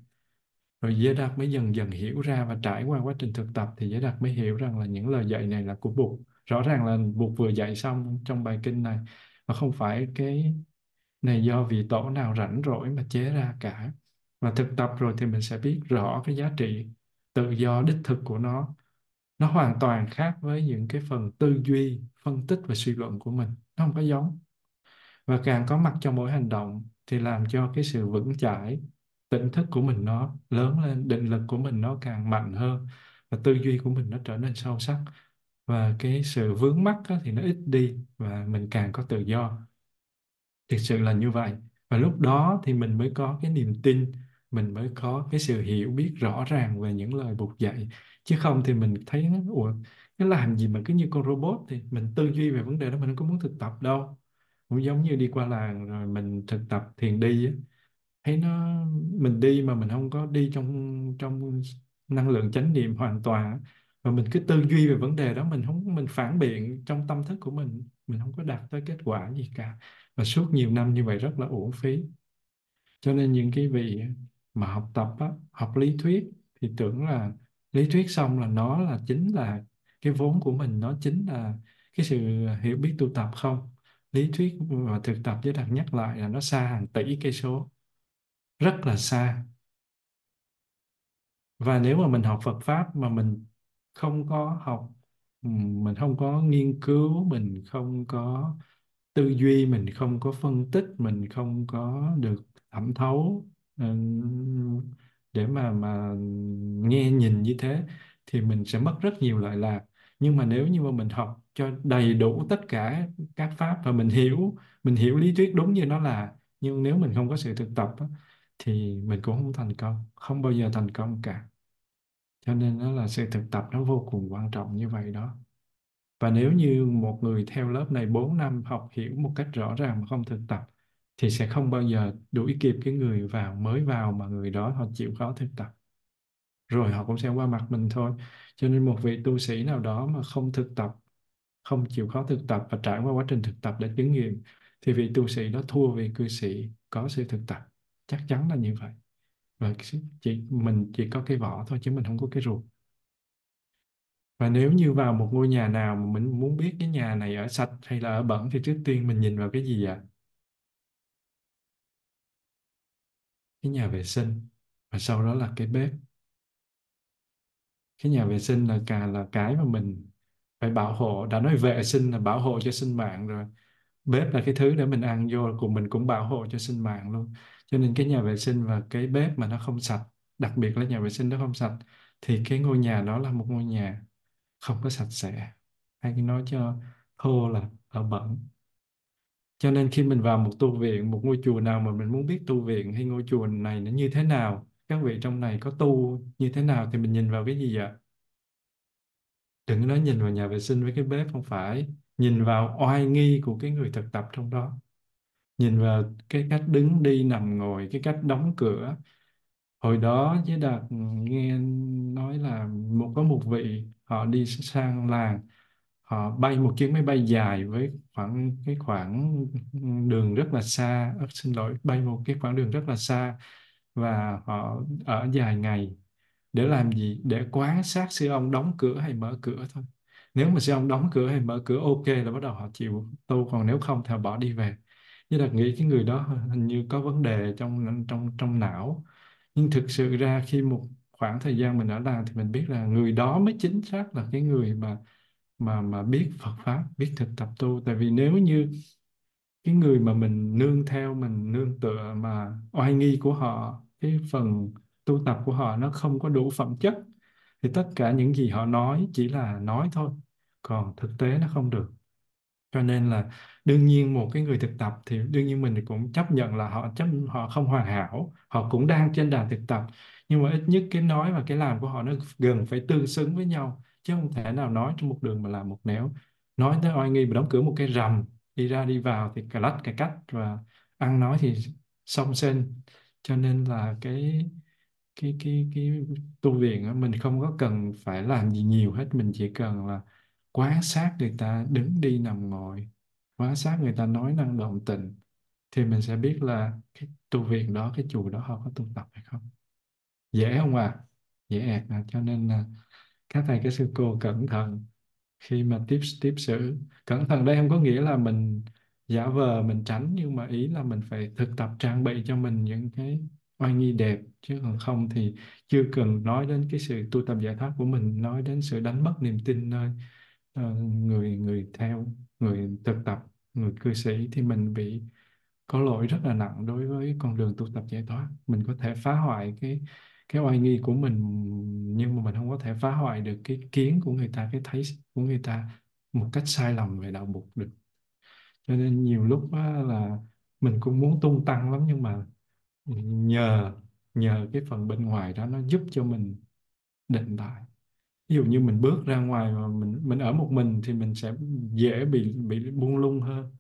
rồi giới đạt mới dần dần hiểu ra và trải qua quá trình thực tập thì giới đạt mới hiểu rằng là những lời dạy này là của Bụt. Rõ ràng là Bụt vừa dạy xong trong bài kinh này và không phải cái này do vị tổ nào rảnh rỗi mà chế ra cả và thực tập rồi thì mình sẽ biết rõ cái giá trị tự do đích thực của nó. Nó hoàn toàn khác với những cái phần tư duy, phân tích và suy luận của mình. Nó không có giống. Và càng có mặt trong mỗi hành động thì làm cho cái sự vững chãi, tỉnh thức của mình nó lớn lên, định lực của mình nó càng mạnh hơn và tư duy của mình nó trở nên sâu sắc. Và cái sự vướng mắc thì nó ít đi và mình càng có tự do. Thực sự là như vậy. Và lúc đó thì mình mới có cái niềm tin mình mới có cái sự hiểu biết rõ ràng về những lời buộc dạy. Chứ không thì mình thấy nó, ủa, cái làm gì mà cứ như con robot thì mình tư duy về vấn đề đó mình không có muốn thực tập đâu. Cũng giống như đi qua làng rồi mình thực tập thiền đi thấy nó, mình đi mà mình không có đi trong trong năng lượng chánh niệm hoàn toàn và mình cứ tư duy về vấn đề đó, mình không, mình phản biện trong tâm thức của mình mình không có đạt tới kết quả gì cả. Và suốt nhiều năm như vậy rất là uổng phí. Cho nên những cái vị mà học tập á, học lý thuyết thì tưởng là lý thuyết xong là nó là chính là cái vốn của mình nó chính là cái sự hiểu biết tu tập không? Lý thuyết và thực tập với đặt nhắc lại là nó xa hàng tỷ cây số rất là xa. Và nếu mà mình học Phật pháp mà mình không có học ừ, mình không có nghiên cứu mình không có tư duy mình không có phân tích mình không có được thẩm thấu để mà mà nghe nhìn như thế thì mình sẽ mất rất nhiều lợi lạc. Nhưng mà nếu như mà mình học cho đầy đủ tất cả các pháp và mình hiểu mình hiểu lý thuyết đúng như nó là nhưng nếu mình không có sự thực tập á, thì mình cũng không thành công không bao giờ thành công cả. Cho nên đó là sự thực tập nó vô cùng quan trọng như vậy đó. Và nếu như một người theo lớp này 4 năm học hiểu một cách rõ ràng mà không thực tập thì sẽ không bao giờ đuổi kịp cái người vào mới vào mà người đó họ chịu khó thực tập. Rồi họ cũng sẽ qua mặt mình thôi. Cho nên một vị tu sĩ nào đó mà không thực tập, không chịu khó thực tập và trải qua quá trình thực tập để chứng nghiệm, thì vị tu sĩ đó thua vị cư sĩ có sự thực tập. Chắc chắn là như vậy. Và chỉ, mình chỉ có cái vỏ thôi chứ mình không có cái ruột. Và nếu như vào một ngôi nhà nào mà mình muốn biết cái nhà này ở sạch hay là ở bẩn thì trước tiên mình nhìn vào cái gì ạ? Cái nhà vệ sinh và sau đó là cái bếp. Cái nhà vệ sinh là cả là cái mà mình phải bảo hộ. Đã nói vệ sinh là bảo hộ cho sinh mạng rồi. Bếp là cái thứ để mình ăn vô cùng mình cũng bảo hộ cho sinh mạng luôn. Cho nên cái nhà vệ sinh và cái bếp mà nó không sạch, đặc biệt là nhà vệ sinh nó không sạch thì cái ngôi nhà đó là một ngôi nhà không có sạch sẽ hay nói cho thô là ở bẩn cho nên khi mình vào một tu viện, một ngôi chùa nào mà mình muốn biết tu viện hay ngôi chùa này nó như thế nào, các vị trong này có tu như thế nào thì mình nhìn vào cái gì vậy đừng nói nhìn vào nhà vệ sinh với cái bếp, không phải. Nhìn vào oai nghi của cái người thực tập trong đó. Nhìn vào cái cách đứng đi, nằm ngồi, cái cách đóng cửa. Hồi đó với đạt nghe nói là một, có một vị họ đi sang làng họ bay một chuyến máy bay dài với khoảng cái khoảng đường rất là xa. Ờ, xin lỗi bay một cái khoảng đường rất là xa và họ ở dài ngày. Để làm gì? Để quan sát sư ông đóng cửa hay mở cửa thôi. Nếu mà sư ông đóng cửa hay mở cửa ok là bắt đầu họ chịu. Tu còn nếu không thì họ bỏ đi về. Như là nghĩ cái người đó hình như có vấn đề trong trong trong não. Nhưng thực sự ra khi một khoảng thời gian mình ở làm thì mình biết là người đó mới chính xác là cái người mà mà mà biết Phật pháp, biết thực tập tu. Tại vì nếu như cái người mà mình nương theo, mình nương tựa mà oai nghi của họ, cái phần tu tập của họ nó không có đủ phẩm chất, thì tất cả những gì họ nói chỉ là nói thôi, còn thực tế nó không được. Cho nên là đương nhiên một cái người thực tập thì đương nhiên mình cũng chấp nhận là họ chấp, họ không hoàn hảo, họ cũng đang trên đà thực tập. Nhưng mà ít nhất cái nói và cái làm của họ nó gần phải tương xứng với nhau chứ không thể nào nói trong một đường mà làm một nẻo. Nói tới oai nghi mà đóng cửa một cái rầm đi ra đi vào thì cà lách cà cách và ăn nói thì song sinh cho nên là cái cái cái cái tu viện mình không có cần phải làm gì nhiều hết. Mình chỉ cần là quan sát người ta đứng đi nằm ngồi quan sát người ta nói năng động tình thì mình sẽ biết là cái tu viện đó, cái chùa đó họ có tu tập hay không. Dễ không à? Dễ ẹt à? Cho nên là các thầy các sư cô cẩn thận khi mà tiếp tiếp xử. Cẩn thận đây không có nghĩa là mình giả vờ mình tránh nhưng mà ý là mình phải thực tập trang bị cho mình những cái oai nghi đẹp. Chứ còn không thì chưa cần nói đến cái sự tu tập giải thoát của mình nói đến sự đánh mất niềm tin nơi uh, người người theo người thực tập người cư sĩ thì mình bị có lỗi rất là nặng đối với con đường tu tập giải thoát. Mình có thể phá hoại cái cái oai nghi của mình, nhưng mà mình không có thể phá hoại được cái kiến của người ta, cái thấy của người ta một cách sai lầm về đạo Phật được. Cho nên nhiều lúc là mình cũng muốn tung tăng lắm, nhưng mà nhờ nhờ cái phần bên ngoài đó nó giúp cho mình định lại. Ví dụ như mình bước ra ngoài mà mình mình ở một mình thì mình sẽ dễ bị bị buông lung hơn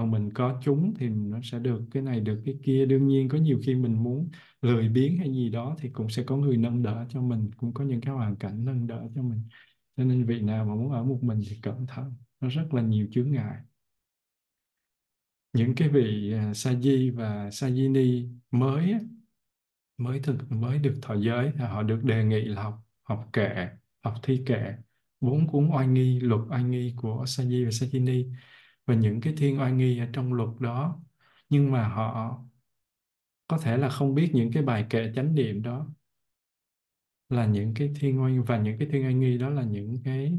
còn mình có chúng thì nó sẽ được cái này, được cái kia. Đương nhiên có nhiều khi mình muốn lười biếng hay gì đó thì cũng sẽ có người nâng đỡ cho mình, cũng có những cái hoàn cảnh nâng đỡ cho mình. Cho nên vị nào mà muốn ở một mình thì cẩn thận, nó rất là nhiều chướng ngại. Những cái vị à, sa di và sa di ni mới mới thực, mới được thọ giới là họ được đề nghị là học học kệ, học thi kệ. Bốn cuốn oai nghi, luật oai nghi của sa di và sa di ni và những cái thiên oai nghi ở trong luật đó. Nhưng mà họ có thể là không biết những cái bài kệ chánh niệm đó là những cái thiên oai, và những cái thiên oai nghi đó là những cái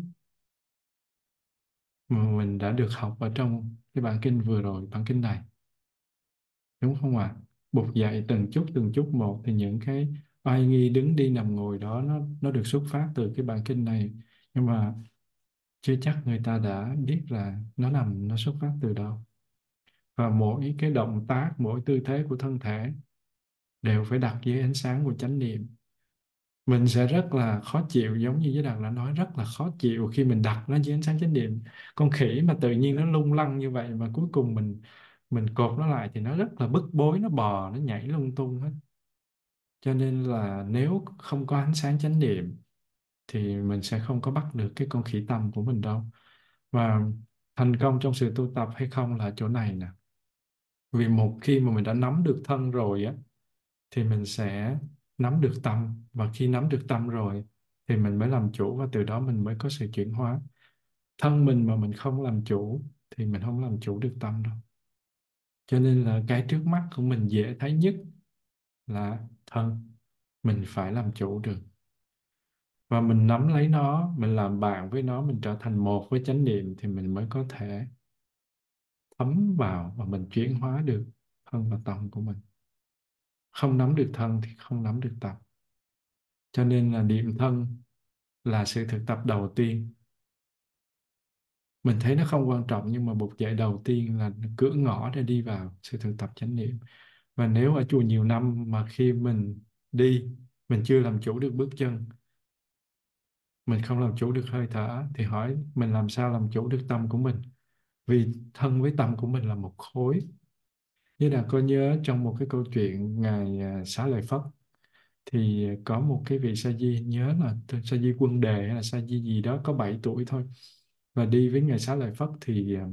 mà mình đã được học ở trong cái bản kinh vừa rồi, bản kinh này. Đúng không ạ? Bục dạy từng chút từng chút một thì những cái oai nghi đứng đi nằm ngồi đó nó nó được xuất phát từ cái bản kinh này. Nhưng mà chưa chắc người ta đã biết là nó nằm, nó xuất phát từ đâu. Và mỗi cái động tác, mỗi tư thế của thân thể đều phải đặt dưới ánh sáng của chánh niệm. Mình sẽ rất là khó chịu, giống như giới đàn đã nói, rất là khó chịu khi mình đặt nó dưới ánh sáng chánh niệm. Con khỉ mà tự nhiên nó lung lăng như vậy mà cuối cùng mình mình cột nó lại thì nó rất là bức bối, nó bò, nó nhảy lung tung hết. Cho nên là nếu không có ánh sáng chánh niệm thì mình sẽ không có bắt được cái con khỉ tâm của mình đâu. Và thành công trong sự tu tập hay không là chỗ này nè. Vì một khi mà mình đã nắm được thân rồi á, thì mình sẽ nắm được tâm. Và khi nắm được tâm rồi, thì mình mới làm chủ và từ đó mình mới có sự chuyển hóa. Thân mình mà mình không làm chủ, thì mình không làm chủ được tâm đâu. Cho nên là cái trước mắt của mình dễ thấy nhất là thân. Mình phải làm chủ được và mình nắm lấy nó, mình làm bạn với nó, mình trở thành một với chánh niệm thì mình mới có thể thấm vào và mình chuyển hóa được thân và tâm của mình. Không nắm được thân thì không nắm được tập cho nên là niệm thân là sự thực tập đầu tiên. Mình thấy nó không quan trọng nhưng mà buộc dạy đầu tiên là cửa ngõ để đi vào sự thực tập chánh niệm. Và nếu ở chùa nhiều năm mà khi mình đi, mình chưa làm chủ được bước chân mình không làm chủ được hơi thở thì hỏi mình làm sao làm chủ được tâm của mình? Vì thân với tâm của mình là một khối. Như là có nhớ trong một cái câu chuyện ngài à, xá lợi phất thì có một cái vị sa di, nhớ là sa di quân đề hay là sa di gì đó, có 7 tuổi thôi. Và đi với ngài xá lợi phất thì à,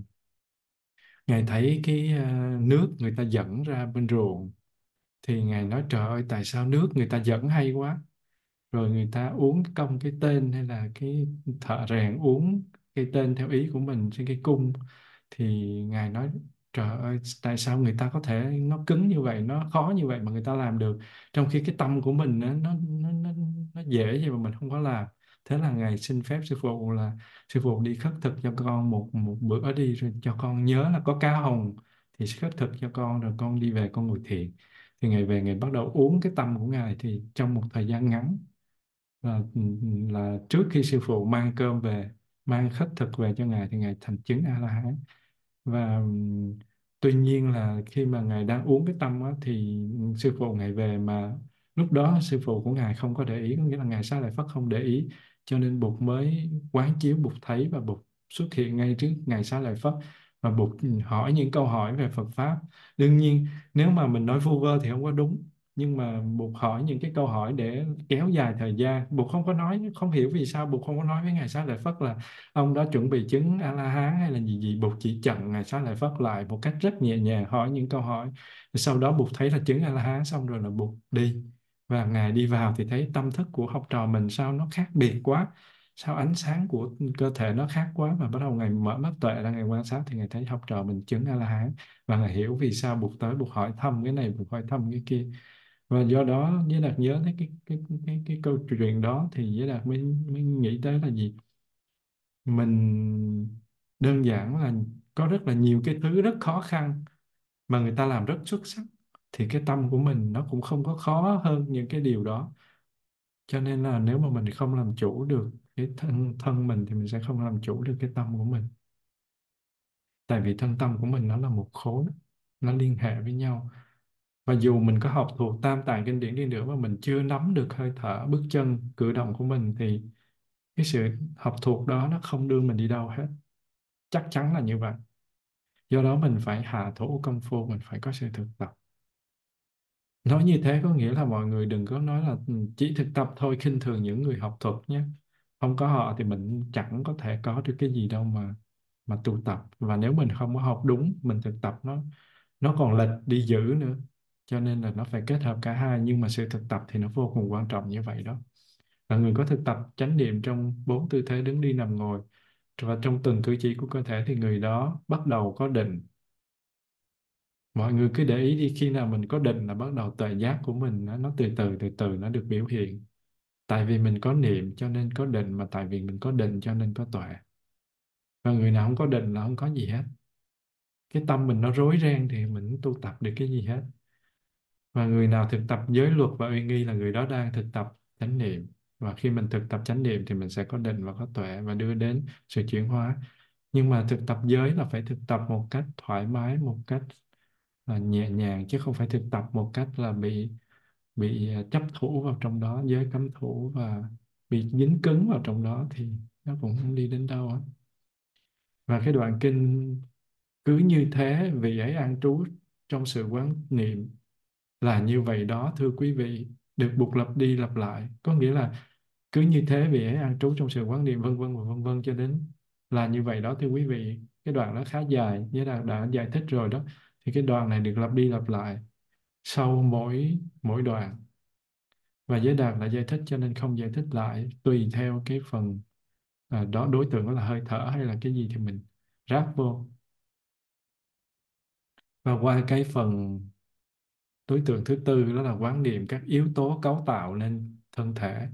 ngài thấy cái à, nước người ta dẫn ra bên ruộng. Thì ngài nói, trời ơi, tại sao nước người ta dẫn hay quá? Rồi người ta uống công cái tên hay là cái thợ rèn uống cái tên theo ý của mình trên cái cung thì ngài nói trời ơi tại sao người ta có thể nó cứng như vậy nó khó như vậy mà người ta làm được? Trong khi cái tâm của mình nó nó nó nó, nó dễ vậy mà mình không có làm. Thế là ngài xin phép sư phụ là sư phụ đi khất thực cho con một một bữa đi rồi cho con nhớ là có cá hồng thì khất thực cho con rồi con đi về con ngồi thiền. Thì ngày về ngày bắt đầu uống cái tâm của ngài thì trong một thời gian ngắn là, là trước khi sư phụ mang cơm về mang khất thực về cho ngài thì ngài thành chứng a la hán và ừ, tuy nhiên là khi mà ngài đang uống cái tâm á, thì sư phụ ngài về mà lúc đó sư phụ của ngài không có để ý có nghĩa là ngài Sa lợi phất không để ý. Cho nên bụt mới quán chiếu bụt thấy và bụt xuất hiện ngay trước ngài Sa lợi phất và bụt hỏi những câu hỏi về Phật pháp. Đương nhiên nếu mà mình nói vu vơ thì không có đúng nhưng mà buộc hỏi những cái câu hỏi để kéo dài thời gian. Buộc không có nói, không hiểu vì sao buộc không có nói với ngài Xá Lợi Phất là ông đó chuẩn bị chứng A La Hán hay là gì gì. Buộc chỉ chặn ngài Xá Lợi Phất lại một cách rất nhẹ nhàng, hỏi những câu hỏi. Sau đó buộc thấy là chứng A La Hán xong rồi là buộc đi. Và ngài đi vào thì thấy tâm thức của học trò mình sao nó khác biệt quá. Sao ánh sáng của cơ thể nó khác quá và bắt đầu ngày mở mắt tuệ ra ngày quan sát thì ngài thấy học trò mình chứng A La Hán và ngài hiểu vì sao buộc tới, buộc hỏi thăm cái này, buộc hỏi thăm cái kia và do đó Giới Đạt nhớ thấy cái cái cái cái câu chuyện đó thì Giới Đạt mới mới nghĩ tới là gì? Mình đơn giản là có rất là nhiều cái thứ rất khó khăn mà người ta làm rất xuất sắc thì cái tâm của mình nó cũng không có khó hơn những cái điều đó. Cho nên là nếu mà mình không làm chủ được cái thân thân mình thì mình sẽ không làm chủ được cái tâm của mình. Tại vì thân tâm của mình nó là một khối, nó liên hệ với nhau và dù mình có học thuộc tam tạng kinh điển đi nữa mà mình chưa nắm được hơi thở, bước chân, cử động của mình thì cái sự học thuộc đó nó không đưa mình đi đâu hết. Chắc chắn là như vậy. Do đó mình phải hạ thủ công phu, mình phải có sự thực tập. Nói như thế có nghĩa là mọi người đừng có nói là ừ, chỉ thực tập thôi, khinh thường những người học thuật nhé. Không có họ thì mình chẳng có thể có được cái gì đâu mà mà tu tập. Và nếu mình không có học đúng, mình thực tập nó nó còn lệch đi dữ nữa cho nên là nó phải kết hợp cả hai nhưng mà sự thực tập thì nó vô cùng quan trọng như vậy đó. Là người có thực tập chánh niệm trong bốn tư thế đứng đi nằm ngồi và trong từng cử chỉ của cơ thể thì người đó bắt đầu có định. Mọi người cứ để ý đi khi nào mình có định là bắt đầu tuệ giác của mình nó, nó từ từ từ từ nó được biểu hiện. Tại vì mình có niệm cho nên có định mà tại vì mình có định cho nên có tuệ. Và người nào không có định là không có gì hết. Cái tâm mình nó rối ren thì mình tu tập được cái gì hết và người nào thực tập giới luật và uy nghi là người đó đang thực tập chánh niệm. Và khi mình thực tập chánh niệm thì mình sẽ có định và có tuệ và đưa đến sự chuyển hóa. Nhưng mà thực tập giới là phải thực tập một cách thoải mái, một cách là nhẹ nhàng, chứ không phải thực tập một cách là bị bị à, chấp thủ vào trong đó, giới cấm thủ và bị dính cứng vào trong đó thì nó cũng không đi đến đâu hết và cái đoạn kinh cứ như thế, vì ấy an trú trong sự quán niệm là như vậy đó thưa quý vị. Được buộc lặp đi lặp lại. Có nghĩa là cứ như thế vì ấy an trú trong sự quán niệm vân vân và vân vân cho đến là như vậy đó thưa quý vị. Cái đoạn đó khá dài như là đã giải thích rồi đó. Thì cái đoạn này được lặp đi lặp lại. Sau mỗi mỗi đoạn. Và giới đạt là giải thích cho nên không giải thích lại tùy theo cái phần à, đó đối tượng đó là hơi thở hay là cái gì thì mình ráp vô. Và qua cái phần đối tượng thứ tư đó là quán niệm các yếu tố cấu tạo nên thân thể.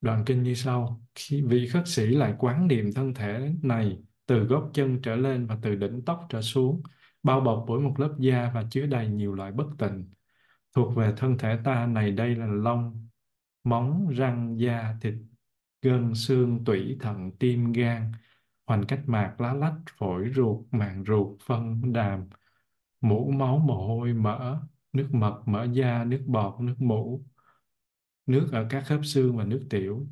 Đoạn kinh như sau. Khi vị khất sĩ lại quán niệm thân thể này từ gót chân trở lên và từ đỉnh tóc trở xuống, bao bọc bởi một lớp da và chứa đầy nhiều loại bất tịnh. Thuộc về thân thể ta này đây là lông, móng, răng, da, thịt, gân, xương, tủy, thận, tim, gan hoành cách mạc, lá lách, phổi, ruột, màng ruột, phân, đàm mũ máu mồ hôi, mỡ, nước mật, mỡ da, nước bọt, nước mũ, nước ở các khớp xương và nước tiểu.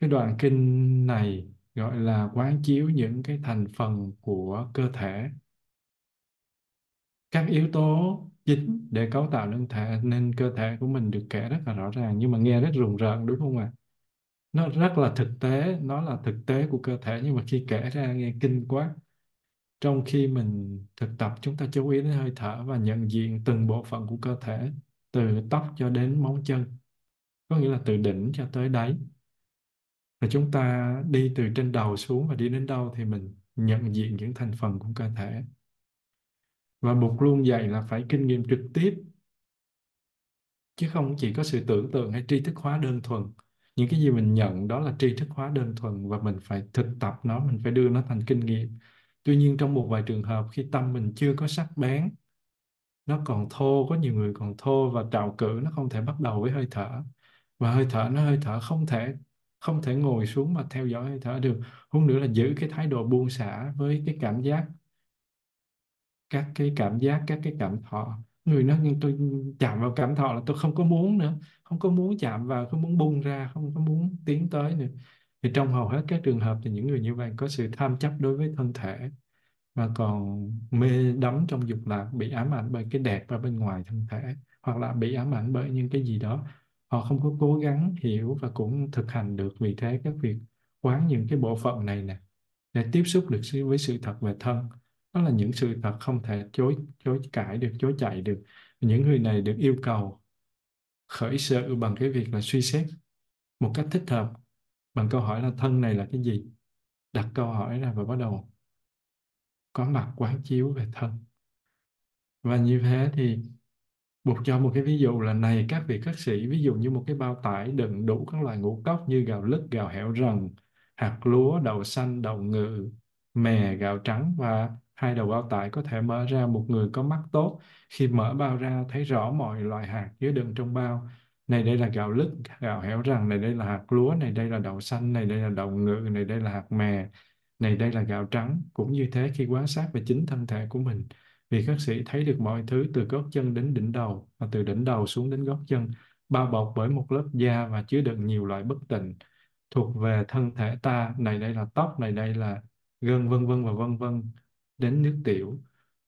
Cái đoạn kinh này gọi là quán chiếu những cái thành phần của cơ thể. Các yếu tố chính để cấu tạo nên thể nên cơ thể của mình được kể rất là rõ ràng, nhưng mà nghe rất rùng rợn, đúng không ạ? Nó rất là thực tế, nó là thực tế của cơ thể, nhưng mà khi kể ra nghe kinh quá trong khi mình thực tập, chúng ta chú ý đến hơi thở và nhận diện từng bộ phận của cơ thể, từ tóc cho đến móng chân, có nghĩa là từ đỉnh cho tới đáy. Và chúng ta đi từ trên đầu xuống và đi đến đâu thì mình nhận diện những thành phần của cơ thể. Và buộc luôn dạy là phải kinh nghiệm trực tiếp, chứ không chỉ có sự tưởng tượng hay tri thức hóa đơn thuần. Những cái gì mình nhận đó là tri thức hóa đơn thuần và mình phải thực tập nó, mình phải đưa nó thành kinh nghiệm tuy nhiên trong một vài trường hợp khi tâm mình chưa có sắc bén, nó còn thô, có nhiều người còn thô và trạo cử nó không thể bắt đầu với hơi thở. Và hơi thở, nó hơi thở không thể không thể ngồi xuống mà theo dõi hơi thở được. Hơn nữa là giữ cái thái độ buông xả với cái cảm giác, các cái cảm giác, các cái cảm thọ. Người nói, nhưng tôi chạm vào cảm thọ là tôi không có muốn nữa, không có muốn chạm vào, không muốn bung ra, không có muốn tiến tới nữa thì trong hầu hết các trường hợp thì những người như vậy có sự tham chấp đối với thân thể và còn mê đắm trong dục lạc, bị ám ảnh bởi cái đẹp ở bên ngoài thân thể, hoặc là bị ám ảnh bởi những cái gì đó. Họ không có cố gắng hiểu và cũng thực hành được. Vì thế các việc quán những cái bộ phận này nè, để tiếp xúc được với sự thật về thân, đó là những sự thật không thể chối chối cãi được, chối chạy được. Những người này được yêu cầu khởi sự bằng cái việc là suy xét một cách thích hợp bằng câu hỏi là thân này là cái gì? Đặt câu hỏi ra và bắt đầu có mặt quán chiếu về thân. Và như thế thì buộc cho một cái ví dụ là này, các vị các sĩ, ví dụ như một cái bao tải đựng đủ các loại ngũ cốc như gạo lứt, gạo hẻo rần, hạt lúa, đậu xanh, đậu ngự, mè, gạo trắng và hai đầu bao tải có thể mở ra một người có mắt tốt. Khi mở bao ra, thấy rõ mọi loại hạt chứa đựng trong bao này, đây là gạo lứt, gạo héo rằng này, đây là hạt lúa, này, đây là đậu xanh, này, đây là đậu ngự, này, đây là hạt mè, này, đây là gạo trắng. Cũng như thế, khi quan sát về chính thân thể của mình vì các sĩ thấy được mọi thứ từ gót chân đến đỉnh đầu, và từ đỉnh đầu xuống đến gót chân, bao bọc bởi một lớp da và chứa đựng nhiều loại bất tịnh thuộc về thân thể ta. Này, đây là tóc, này, đây là gân, vân vân, và vân vân, đến nước tiểu.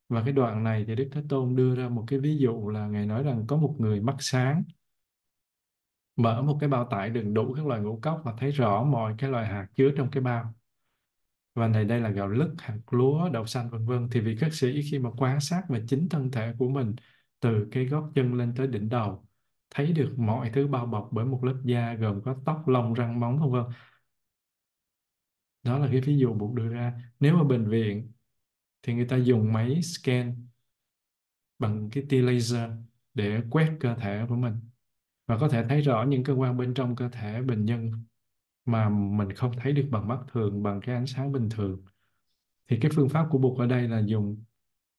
Và cái đoạn này thì Đức Thế Tôn đưa ra một cái ví dụ là Ngài nói rằng có một người mắt sáng mở một cái bao tải đựng đủ các loại ngũ cốc và thấy rõ mọi cái loại hạt chứa trong cái bao và này đây là gạo lứt, hạt lúa, đậu xanh vân vân thì vị khất sĩ khi mà quan sát về chính thân thể của mình từ cái gót chân lên tới đỉnh đầu thấy được mọi thứ bao bọc bởi một lớp da gồm có tóc, lông, răng, móng vân vân. Đó là cái ví dụ buộc đưa ra. Nếu mà bệnh viện thì người ta dùng máy scan bằng cái tia laser để quét cơ thể của mình và có thể thấy rõ những cơ quan bên trong cơ thể bệnh nhân mà mình không thấy được bằng mắt thường, bằng cái ánh sáng bình thường. Thì cái phương pháp của Bụt ở đây là dùng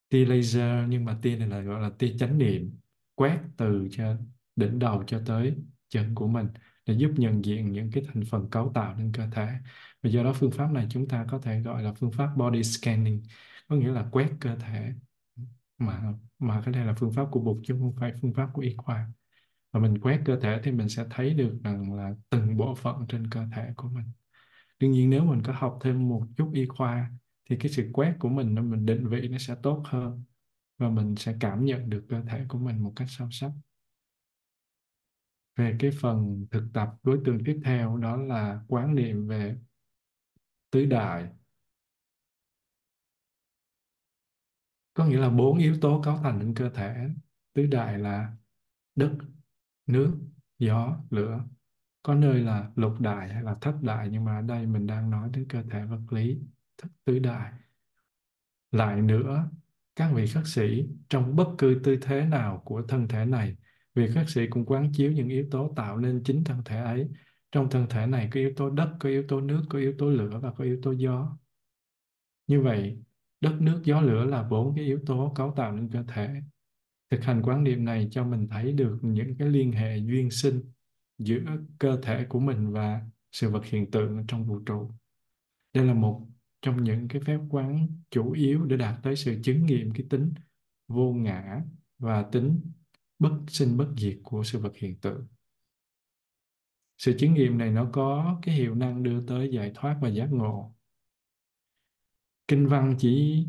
tia laser, nhưng mà tia này là, gọi là tia chánh niệm, quét từ cho đỉnh đầu cho tới chân của mình để giúp nhận diện những cái thành phần cấu tạo nên cơ thể. Và do đó phương pháp này chúng ta có thể gọi là phương pháp body scanning, có nghĩa là quét cơ thể. Mà mà cái này là phương pháp của Bụt chứ không phải phương pháp của y khoa và mình quét cơ thể thì mình sẽ thấy được rằng là từng bộ phận trên cơ thể của mình. Đương nhiên nếu mình có học thêm một chút y khoa thì cái sự quét của mình mình định vị nó sẽ tốt hơn và mình sẽ cảm nhận được cơ thể của mình một cách sâu sắc. Về cái phần thực tập đối tượng tiếp theo đó là quán niệm về tứ đại. Có nghĩa là bốn yếu tố cấu thành nên cơ thể. Tứ đại là đất nước, gió, lửa. Có nơi là lục đại hay là thất đại, nhưng mà ở đây mình đang nói đến cơ thể vật lý, thất tứ đại. Lại nữa, các vị khất sĩ, trong bất cứ tư thế nào của thân thể này, vị khất sĩ cũng quán chiếu những yếu tố tạo nên chính thân thể ấy. Trong thân thể này có yếu tố đất, có yếu tố nước, có yếu tố lửa và có yếu tố gió. Như vậy, đất, nước, gió, lửa là bốn cái yếu tố cấu tạo nên cơ thể thực hành quán niệm này cho mình thấy được những cái liên hệ duyên sinh giữa cơ thể của mình và sự vật hiện tượng trong vũ trụ. Đây là một trong những cái phép quán chủ yếu để đạt tới sự chứng nghiệm cái tính vô ngã và tính bất sinh bất diệt của sự vật hiện tượng. Sự chứng nghiệm này nó có cái hiệu năng đưa tới giải thoát và giác ngộ. Kinh văn chỉ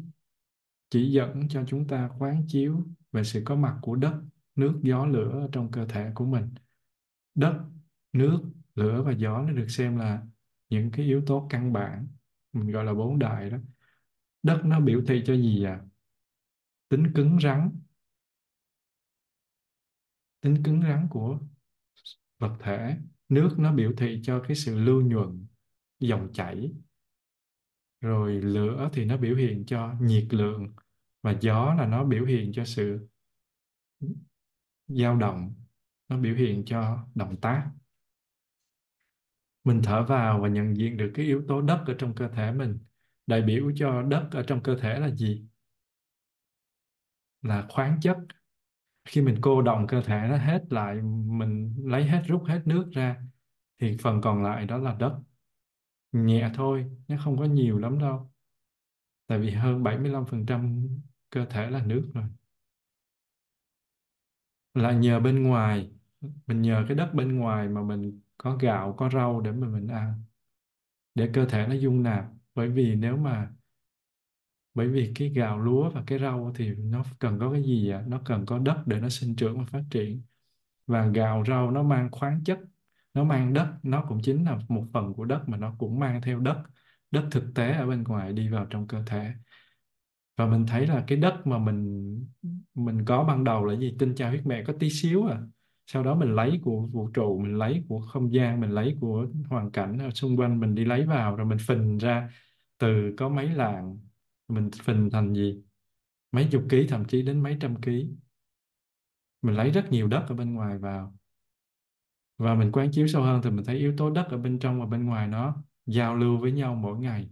chỉ dẫn cho chúng ta quán chiếu về sự có mặt của đất, nước, gió, lửa trong cơ thể của mình. Đất, nước, lửa và gió nó được xem là những cái yếu tố căn bản, mình gọi là bốn đại đó. Đất nó biểu thị cho gì à? Tính cứng rắn. Tính cứng rắn của vật thể. Nước nó biểu thị cho cái sự lưu nhuận, dòng chảy. Rồi lửa thì nó biểu hiện cho nhiệt lượng và gió là nó biểu hiện cho sự dao động, nó biểu hiện cho động tác. Mình thở vào và nhận diện được cái yếu tố đất ở trong cơ thể mình. Đại biểu cho đất ở trong cơ thể là gì? Là khoáng chất. Khi mình cô động cơ thể nó hết lại, mình lấy hết rút hết nước ra, thì phần còn lại đó là đất. Nhẹ thôi, nó không có nhiều lắm đâu. Tại vì hơn 75% cơ thể là nước rồi. Là nhờ bên ngoài, mình nhờ cái đất bên ngoài mà mình có gạo, có rau để mà mình ăn, để cơ thể nó dung nạp. Bởi vì nếu mà, bởi vì cái gạo lúa và cái rau thì nó cần có cái gì ạ nó cần có đất để nó sinh trưởng và phát triển. Và gạo, rau nó mang khoáng chất, nó mang đất. Nó cũng chính là một phần của đất mà nó cũng mang theo đất. Đất thực tế ở bên ngoài đi vào trong cơ thể và mình thấy là cái đất mà mình mình có ban đầu là gì? Tinh cha huyết mẹ có tí xíu à. Sau đó mình lấy của vũ trụ, mình lấy của không gian, mình lấy của hoàn cảnh ở xung quanh, mình đi lấy vào, rồi mình phình ra từ có mấy làng. Mình phình thành gì? Mấy chục ký, thậm chí đến mấy trăm ký. Mình lấy rất nhiều đất ở bên ngoài vào. Và mình quán chiếu sâu hơn thì mình thấy yếu tố đất ở bên trong và bên ngoài nó giao lưu với nhau mỗi ngày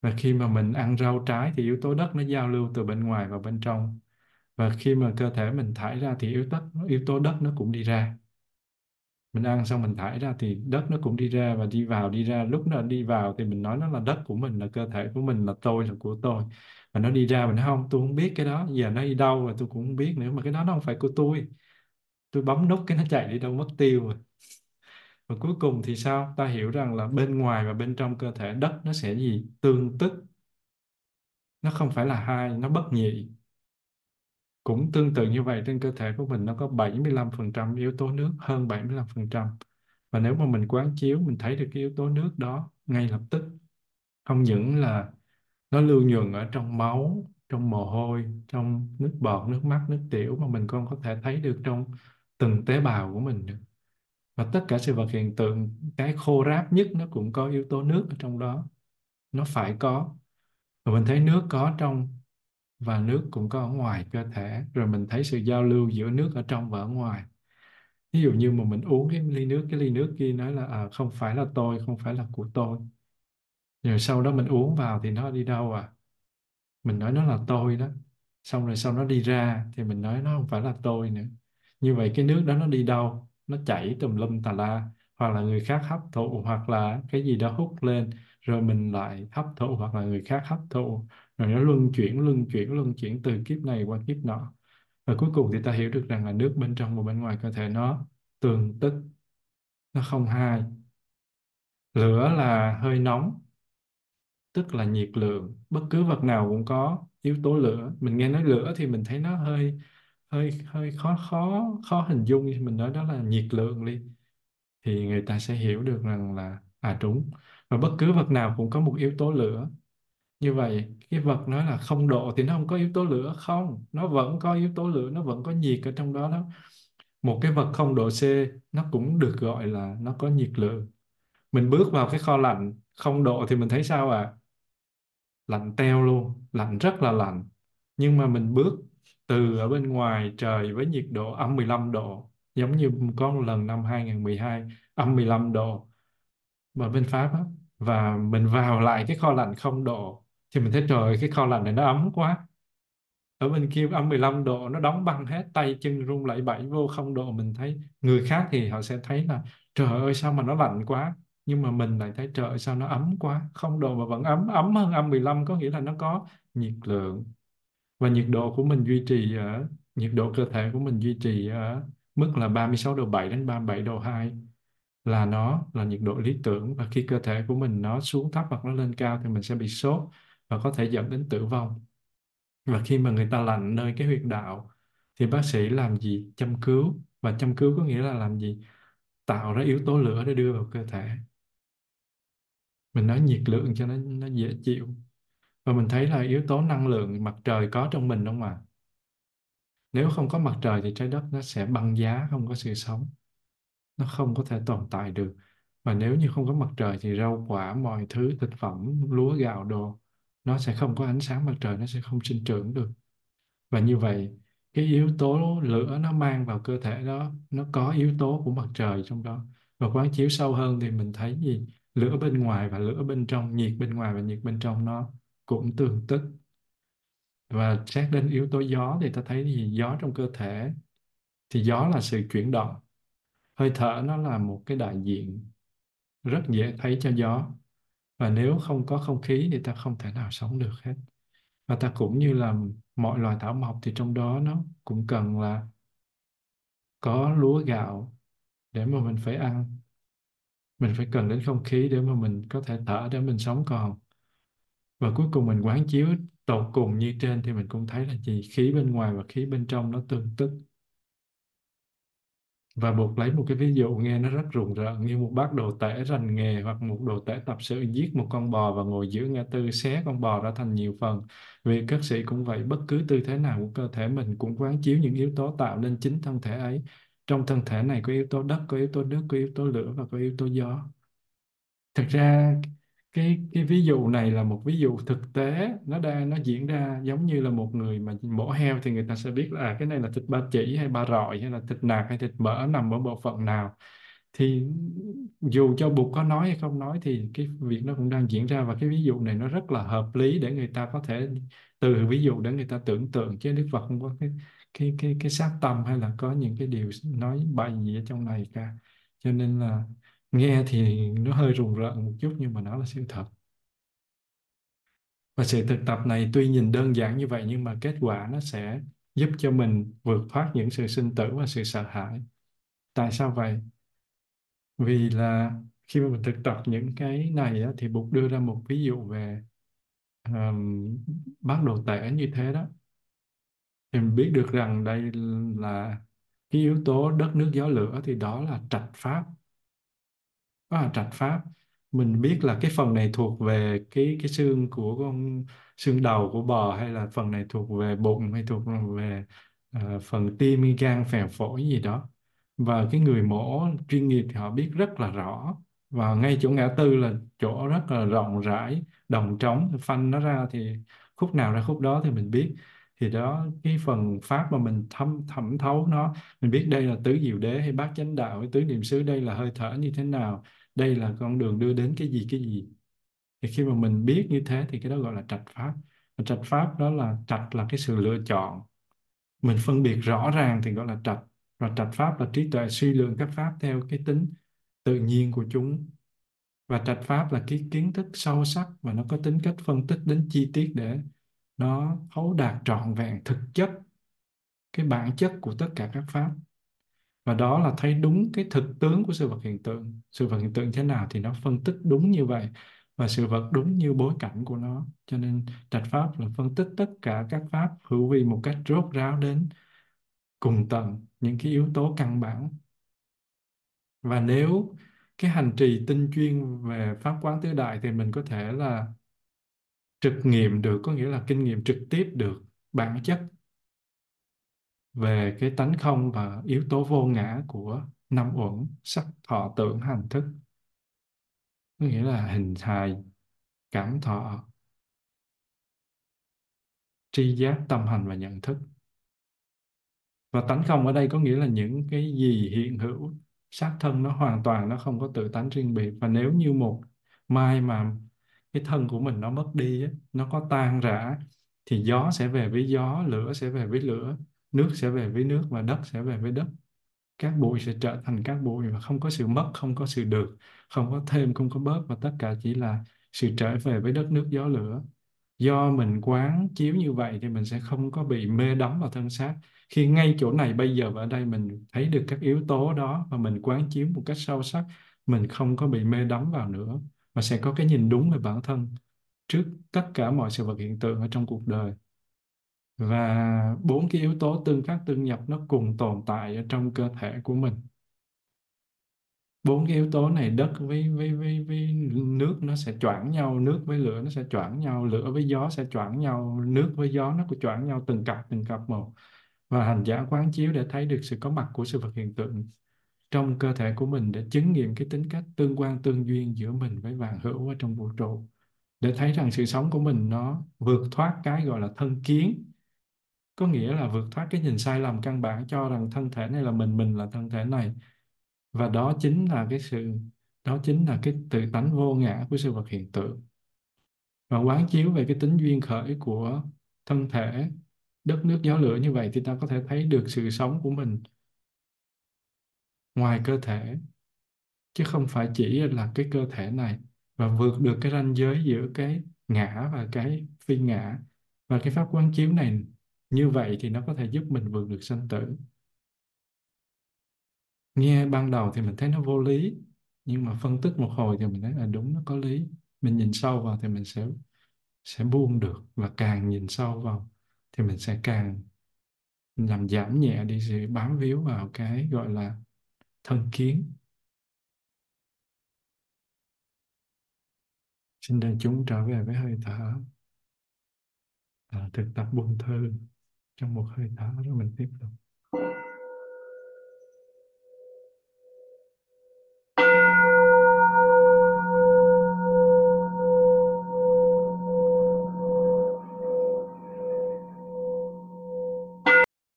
và khi mà mình ăn rau trái thì yếu tố đất nó giao lưu từ bên ngoài vào bên trong. Và khi mà cơ thể mình thải ra thì yếu tố yếu tố đất nó cũng đi ra. Mình ăn xong mình thải ra thì đất nó cũng đi ra và đi vào, đi ra. Lúc nó đi vào thì mình nói nó là đất của mình, là cơ thể của mình, là tôi, là của tôi. Và nó đi ra mình nói không, tôi không biết cái đó. Giờ nó đi đâu và tôi cũng không biết nữa, mà cái đó nó không phải của tôi. Tôi bấm nút cái nó chạy đi đâu, mất tiêu rồi và cuối cùng thì sao? Ta hiểu rằng là bên ngoài và bên trong cơ thể đất nó sẽ gì? Tương tức. Nó không phải là hai, nó bất nhị. Cũng tương tự như vậy, trên cơ thể của mình nó có 75% yếu tố nước, hơn 75% và nếu mà mình quán chiếu, mình thấy được cái yếu tố nước đó ngay lập tức, không những là nó lưu nhuận ở trong máu, trong mồ hôi, trong nước bọt, nước mắt, nước tiểu mà mình còn có thể thấy được trong từng tế bào của mình nữa và tất cả sự vật hiện tượng cái khô ráp nhất nó cũng có yếu tố nước ở trong đó. Nó phải có. Và mình thấy nước có trong và nước cũng có ở ngoài cơ thể. Rồi mình thấy sự giao lưu giữa nước ở trong và ở ngoài. Ví dụ như mà mình uống cái ly nước cái ly nước kia nói là à, không phải là tôi không phải là của tôi. Rồi sau đó mình uống vào thì nó đi đâu à? Mình nói nó là tôi đó. Xong rồi sau nó đi ra thì mình nói nó không phải là tôi nữa. Như vậy cái nước đó nó đi đâu? Nó chảy tùm lum tà la, hoặc là người khác hấp thụ, hoặc là cái gì đó hút lên, rồi mình lại hấp thụ, hoặc là người khác hấp thụ. Rồi nó luân chuyển luân chuyển luân chuyển từ kiếp này qua kiếp nọ. Và cuối cùng thì ta hiểu được rằng là nước bên trong và bên ngoài cơ thể nó tương tích, nó không hai. Lửa là hơi nóng, tức là nhiệt lượng. Bất cứ vật nào cũng có yếu tố lửa. Mình nghe nói lửa thì mình thấy nó hơi hơi hơi khó khó khó hình dung như mình nói đó là nhiệt lượng đi. Thì người ta sẽ hiểu được rằng là à đúng. Và bất cứ vật nào cũng có một yếu tố lửa. Như vậy, cái vật nói là không độ thì nó không có yếu tố lửa không? Nó vẫn có yếu tố lửa, nó vẫn có nhiệt ở trong đó đó. Một cái vật không độ C, nó cũng được gọi là nó có nhiệt lượng. Mình bước vào cái kho lạnh, không độ thì mình thấy sao à lạnh teo luôn, lạnh rất là lạnh. Nhưng mà mình bước từ ở bên ngoài trời với nhiệt độ âm 15 độ, giống như có một lần năm 2012 âm 15 độ ở bên Pháp á, và mình vào lại cái kho lạnh không độ thì mình thấy, trời cái kho lạnh này nó ấm quá. Ở bên kia âm 15 độ nó đóng băng hết, tay chân run lẩy bẩy vô không độ, mình thấy người khác thì họ sẽ thấy là, trời ơi, sao mà nó lạnh quá. Nhưng mà mình lại thấy, trời ơi, sao nó ấm quá. Không độ mà vẫn ấm ấm hơn âm 15 có nghĩa là nó có nhiệt lượng và nhiệt độ của mình duy trì ở, nhiệt độ cơ thể của mình duy trì ở mức là 36 độ 7 đến 37 độ 2 là nó là nhiệt độ lý tưởng. Và khi cơ thể của mình nó xuống thấp hoặc nó lên cao thì mình sẽ bị sốt và có thể dẫn đến tử vong. Và khi mà người ta lạnh nơi cái huyệt đạo thì bác sĩ làm gì? Châm cứu. Và châm cứu có nghĩa là làm gì? Tạo ra yếu tố lửa để đưa vào cơ thể. Mình nói nhiệt lượng cho nó nó dễ chịu và mình thấy là yếu tố năng lượng mặt trời có trong mình đúng không ạ? Nếu không có mặt trời thì trái đất nó sẽ băng giá, không có sự sống. Nó không có thể tồn tại được. Và nếu như không có mặt trời thì rau quả, mọi thứ, thực phẩm, lúa, gạo, đồ, nó sẽ không có ánh sáng mặt trời, nó sẽ không sinh trưởng được. Và như vậy, cái yếu tố lửa nó mang vào cơ thể đó, nó có yếu tố của mặt trời trong đó. Và quán chiếu sâu hơn thì mình thấy gì? Lửa bên ngoài và lửa bên trong, nhiệt bên ngoài và nhiệt bên trong nó cũng tương tức và xét đến yếu tố gió thì ta thấy gì? Gió trong cơ thể. Thì gió là sự chuyển động. Hơi thở nó là một cái đại diện rất dễ thấy cho gió. Và nếu không có không khí thì ta không thể nào sống được hết. Và ta cũng như là mọi loài thảo mộc thì trong đó nó cũng cần là có lúa gạo để mà mình phải ăn. Mình phải cần đến không khí để mà mình có thể thở để mình sống còn và cuối cùng mình quán chiếu tột cùng như trên thì mình cũng thấy là gì? Khí bên ngoài và khí bên trong nó tương tức. Và buộc lấy một cái ví dụ nghe nó rất rùng rợn như một bác đồ tể rành nghề hoặc một đồ tể tập sự giết một con bò và ngồi giữa ngã tư xé con bò ra thành nhiều phần. Vì các sĩ cũng vậy, bất cứ tư thế nào của cơ thể mình cũng quán chiếu những yếu tố tạo nên chính thân thể ấy. Trong thân thể này có yếu tố đất, có yếu tố nước, có yếu tố lửa và có yếu tố gió. Thực ra cái cái ví dụ này là một ví dụ thực tế nó đang nó diễn ra giống như là một người mà mổ heo thì người ta sẽ biết là à, cái này là thịt ba chỉ hay ba rọi hay là thịt nạc hay thịt mỡ nằm ở bộ phận nào. Thì dù cho Bụt có nói hay không nói thì cái việc nó cũng đang diễn ra và cái ví dụ này nó rất là hợp lý để người ta có thể từ ví dụ để người ta tưởng tượng chứ Đức Phật không có cái cái cái cái sát tâm hay là có những cái điều nói bậy gì ở trong này cả. Cho nên là nghe thì nó hơi rùng rợn một chút nhưng mà nó là sự thật. Và sự thực tập này tuy nhìn đơn giản như vậy nhưng mà kết quả nó sẽ giúp cho mình vượt thoát những sự sinh tử và sự sợ hãi. Tại sao vậy? Vì là khi mà mình thực tập những cái này á, thì Bụt đưa ra một ví dụ về um, bát đồ tể như thế đó. Thì mình biết được rằng đây là cái yếu tố đất nước gió lửa thì đó là trạch pháp đó là trạch pháp. Mình biết là cái phần này thuộc về cái cái xương của con xương đầu của bò hay là phần này thuộc về bụng hay thuộc về uh, phần tim gan phèo phổi gì đó. Và cái người mổ chuyên nghiệp thì họ biết rất là rõ. Và ngay chỗ ngã tư là chỗ rất là rộng rãi đồng trống phanh nó ra thì khúc nào ra khúc đó thì mình biết. Thì đó cái phần pháp mà mình thấm thẩm thấu nó mình biết đây là tứ diệu đế hay bát chánh đạo hay tứ niệm xứ đây là hơi thở như thế nào đây là con đường đưa đến cái gì cái gì? Thì khi mà mình biết như thế thì cái đó gọi là trạch pháp. Và trạch pháp đó là, trạch là cái sự lựa chọn. Mình phân biệt rõ ràng thì gọi là trạch. Và trạch pháp là trí tuệ suy lượng các pháp theo cái tính tự nhiên của chúng. Và trạch pháp là cái kiến thức sâu sắc và nó có tính cách phân tích đến chi tiết để nó thấu đạt trọn vẹn thực chất, cái bản chất của tất cả các pháp và đó là thấy đúng cái thực tướng của sự vật hiện tượng. Sự vật hiện tượng thế nào thì nó phân tích đúng như vậy, và sự vật đúng như bối cảnh của nó. Cho nên trạch pháp là phân tích tất cả các pháp hữu vi một cách rốt ráo đến cùng tận những cái yếu tố căn bản. Và nếu cái hành trì tinh chuyên về pháp quán tứ đại thì mình có thể là trực nghiệm được, có nghĩa là kinh nghiệm trực tiếp được bản chất về cái tánh không và yếu tố vô ngã của năm uẩn, sắc, thọ, tưởng, hành thức. Có nghĩa là hình hài, cảm thọ, tri giác, tâm hành và nhận thức. Và tánh không ở đây có nghĩa là những cái gì hiện hữu, xác thân nó hoàn toàn, nó không có tự tánh riêng biệt. Và nếu như một mai mà cái thân của mình nó mất đi nó có tan rã, thì gió sẽ về với gió, lửa sẽ về với lửa nước sẽ về với nước và đất sẽ về với đất. Các bụi sẽ trở thành các bụi và không có sự mất, không có sự được, không có thêm, không có bớt, và tất cả chỉ là sự trở về với đất nước gió lửa. Do mình quán chiếu như vậy thì mình sẽ không có bị mê đắm vào thân xác. Khi ngay chỗ này bây giờ và ở đây mình thấy được các yếu tố đó và mình quán chiếu một cách sâu sắc, mình không có bị mê đắm vào nữa và sẽ có cái nhìn đúng về bản thân trước tất cả mọi sự vật hiện tượng ở trong cuộc đời và bốn cái yếu tố tương khắc, tương nhập nó cùng tồn tại ở trong cơ thể của mình. Bốn cái yếu tố này đất với với với với nước nó sẽ choảng nhau, nước với lửa nó sẽ choảng nhau, lửa với gió sẽ choảng nhau, nước với gió nó cũng choảng nhau từng cặp từng cặp một. Và hành giả quán chiếu để thấy được sự có mặt của sự vật hiện tượng trong cơ thể của mình để chứng nghiệm cái tính cách tương quan, tương duyên giữa mình với vạn hữu ở trong vũ trụ. Để thấy rằng sự sống của mình nó vượt thoát cái gọi là thân kiến có nghĩa là vượt thoát cái nhìn sai lầm căn bản cho rằng thân thể này là mình mình là thân thể này. Và đó chính là cái sự, đó chính là cái tự tánh vô ngã của sự vật hiện tượng. Và quán chiếu về cái tính duyên khởi của thân thể, đất nước gió lửa như vậy thì ta có thể thấy được sự sống của mình ngoài cơ thể, chứ không phải chỉ là cái cơ thể này. Và vượt được cái ranh giới giữa cái ngã và cái phi ngã. Và cái pháp quán chiếu này như vậy thì nó có thể giúp mình vượt được sanh tử. Nghe ban đầu thì mình thấy nó vô lý nhưng mà phân tích một hồi thì mình thấy là đúng nó có lý. Mình nhìn sâu vào thì mình sẽ sẽ buông được và càng nhìn sâu vào thì mình sẽ càng làm giảm nhẹ đi sự bám víu vào cái gọi là thân kiến. Xin đại chúng trở về với hơi thở. À, thực tập buông thư trong một hơi thở rồi mình tiếp tục.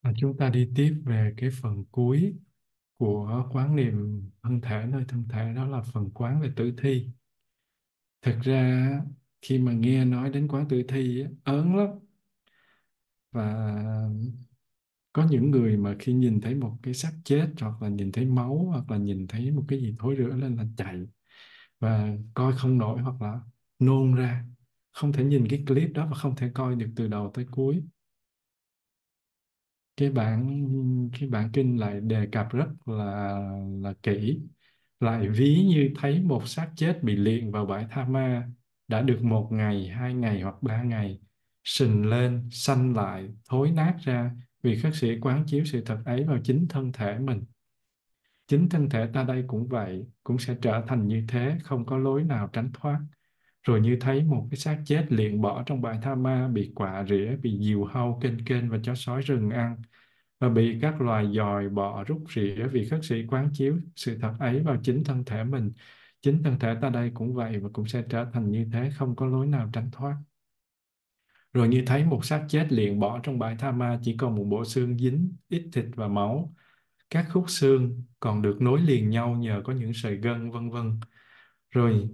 À, chúng ta đi tiếp về cái phần cuối của quán niệm thân thể nơi thân thể đó là phần quán về tử thi. Thực ra khi mà nghe nói đến quán tử thi ớn lắm và có những người mà khi nhìn thấy một cái xác chết hoặc là nhìn thấy máu hoặc là nhìn thấy một cái gì thối rữa lên là chạy và coi không nổi hoặc là nôn ra. Không thể nhìn cái clip đó và không thể coi được từ đầu tới cuối. Cái bản cái bản kinh lại đề cập rất là là kỹ, lại ví như thấy một xác chết bị liệng vào bãi tha ma đã được một ngày, hai ngày hoặc ba ngày sình lên, xanh lại, thối nát ra vì khất sĩ quán chiếu sự thật ấy vào chính thân thể mình. Chính thân thể ta đây cũng vậy, cũng sẽ trở thành như thế, không có lối nào tránh thoát. Rồi như thấy một cái xác chết liền bỏ trong bãi tha ma, bị quạ rỉa, bị diều hâu kênh kênh và chó sói rừng ăn, và bị các loài dòi bọ rút rỉa vì khất sĩ quán chiếu sự thật ấy vào chính thân thể mình. Chính thân thể ta đây cũng vậy và cũng sẽ trở thành như thế, không có lối nào tránh thoát rồi như thấy một xác chết liền bỏ trong bãi tha ma, chỉ còn một bộ xương dính, ít thịt và máu. Các khúc xương còn được nối liền nhau nhờ có những sợi gân, vân vân. Rồi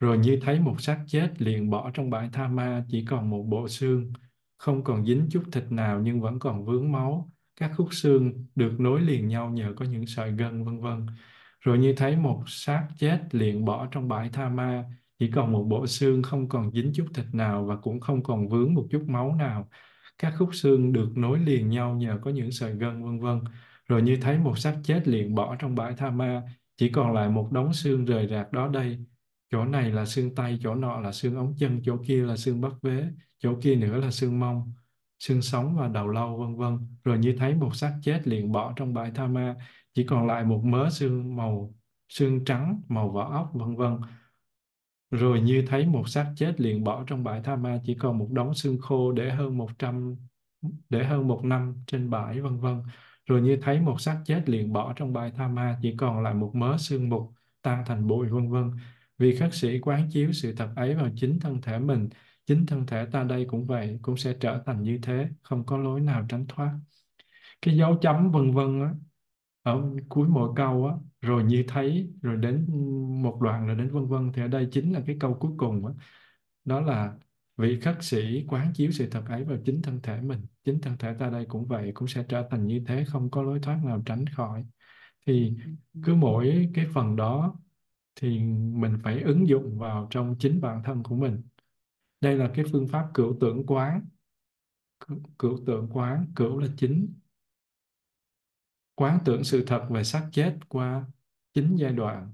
rồi như thấy một xác chết liền bỏ trong bãi tha ma, chỉ còn một bộ xương. Không còn dính chút thịt nào nhưng vẫn còn vướng máu. Các khúc xương được nối liền nhau nhờ có những sợi gân, vân vân. Rồi như thấy một xác chết liền bỏ trong bãi tha ma chỉ còn một bộ xương không còn dính chút thịt nào và cũng không còn vướng một chút máu nào. Các khúc xương được nối liền nhau nhờ có những sợi gân, vân vân. Rồi như thấy một xác chết liền bỏ trong bãi tha ma. Chỉ còn lại một đống xương rời rạc đó đây. Chỗ này là xương tay, chỗ nọ là xương ống chân, chỗ kia là xương bắp vế, chỗ kia nữa là xương mông, xương sống và đầu lâu, vân vân. Rồi như thấy một xác chết liền bỏ trong bãi tha ma. Chỉ còn lại một mớ xương màu, xương trắng, màu vỏ ốc, vân vân rồi như thấy một xác chết liền bỏ trong bãi tha ma, chỉ còn một đống xương khô để hơn một trăm, để hơn một năm trên bãi, vân vân. Rồi như thấy một xác chết liền bỏ trong bãi tha ma, chỉ còn lại một mớ xương mục tan thành bụi, vân vân. Vì khất sĩ quán chiếu sự thật ấy vào chính thân thể mình, chính thân thể ta đây cũng vậy, cũng sẽ trở thành như thế, không có lối nào tránh thoát. Cái dấu chấm, vân vân á, ở cuối mỗi câu á rồi như thấy rồi đến một đoạn rồi đến vân vân thì ở đây chính là cái câu cuối cùng đó, đó là vị khất sĩ quán chiếu sự thật ấy vào chính thân thể mình. Chính thân thể ta đây cũng vậy cũng sẽ trở thành như thế không có lối thoát nào tránh khỏi. Thì cứ mỗi cái phần đó thì mình phải ứng dụng vào trong chính bản thân của mình. Đây là cái phương pháp cửu tưởng quán. Cửu tưởng quán cửu là chính quán tưởng sự thật về xác chết qua chín giai đoạn,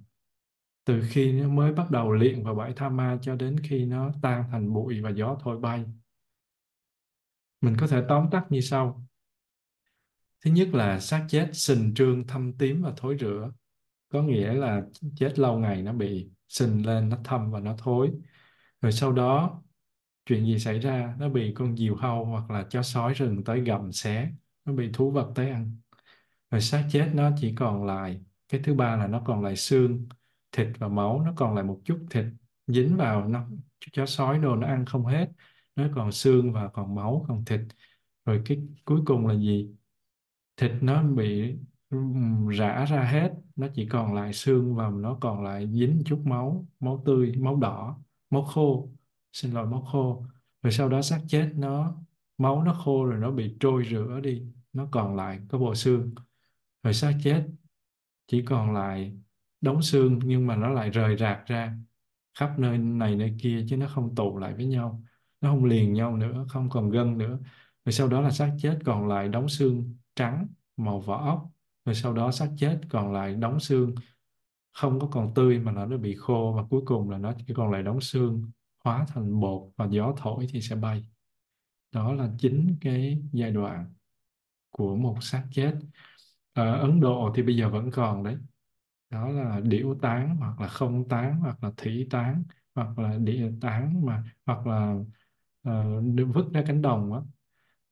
từ khi nó mới bắt đầu luyện vào bãi tha ma cho đến khi nó tan thành bụi và gió thổi bay. Mình có thể tóm tắt như sau. Thứ nhất là xác chết sình trương thâm tím và thối rữa có nghĩa là chết lâu ngày nó bị sình lên, nó thâm và nó thối. Rồi sau đó, chuyện gì xảy ra? Nó bị con diều hâu hoặc là chó sói rừng tới gặm xé, nó bị thú vật tới ăn rồi xác chết nó chỉ còn lại, cái thứ ba là nó còn lại xương, thịt và máu, nó còn lại một chút thịt, dính vào nó chó sói đồ nó ăn không hết. Nó còn xương và còn máu, còn thịt. Rồi cái cuối cùng là gì? Thịt nó bị rã ra hết, nó chỉ còn lại xương và nó còn lại dính chút máu máu tươi, máu đỏ, máu khô. Xin lỗi, máu khô. Rồi sau đó xác chết nó, máu nó khô rồi nó bị trôi rửa đi, nó còn lại có bộ xương rồi xác chết. Chỉ còn lại đống xương, nhưng mà nó lại rời rạc ra khắp nơi này nơi kia, chứ nó không tụ lại với nhau. Nó không liền nhau nữa, không còn gân nữa. Rồi sau đó là xác chết, còn lại đống xương trắng, màu vỏ ốc. Rồi sau đó xác chết, còn lại đống xương không có còn tươi, mà nó nó bị khô. Và cuối cùng là nó chỉ còn lại đống xương hóa thành bột và gió thổi thì sẽ bay. Đó là chính cái giai đoạn của một xác chết ở Ấn Độ thì bây giờ vẫn còn đấy. Đó là điểu tán hoặc là không tán hoặc là thủy tán hoặc là địa tán mà hoặc là uh, vứt ra cánh đồng á.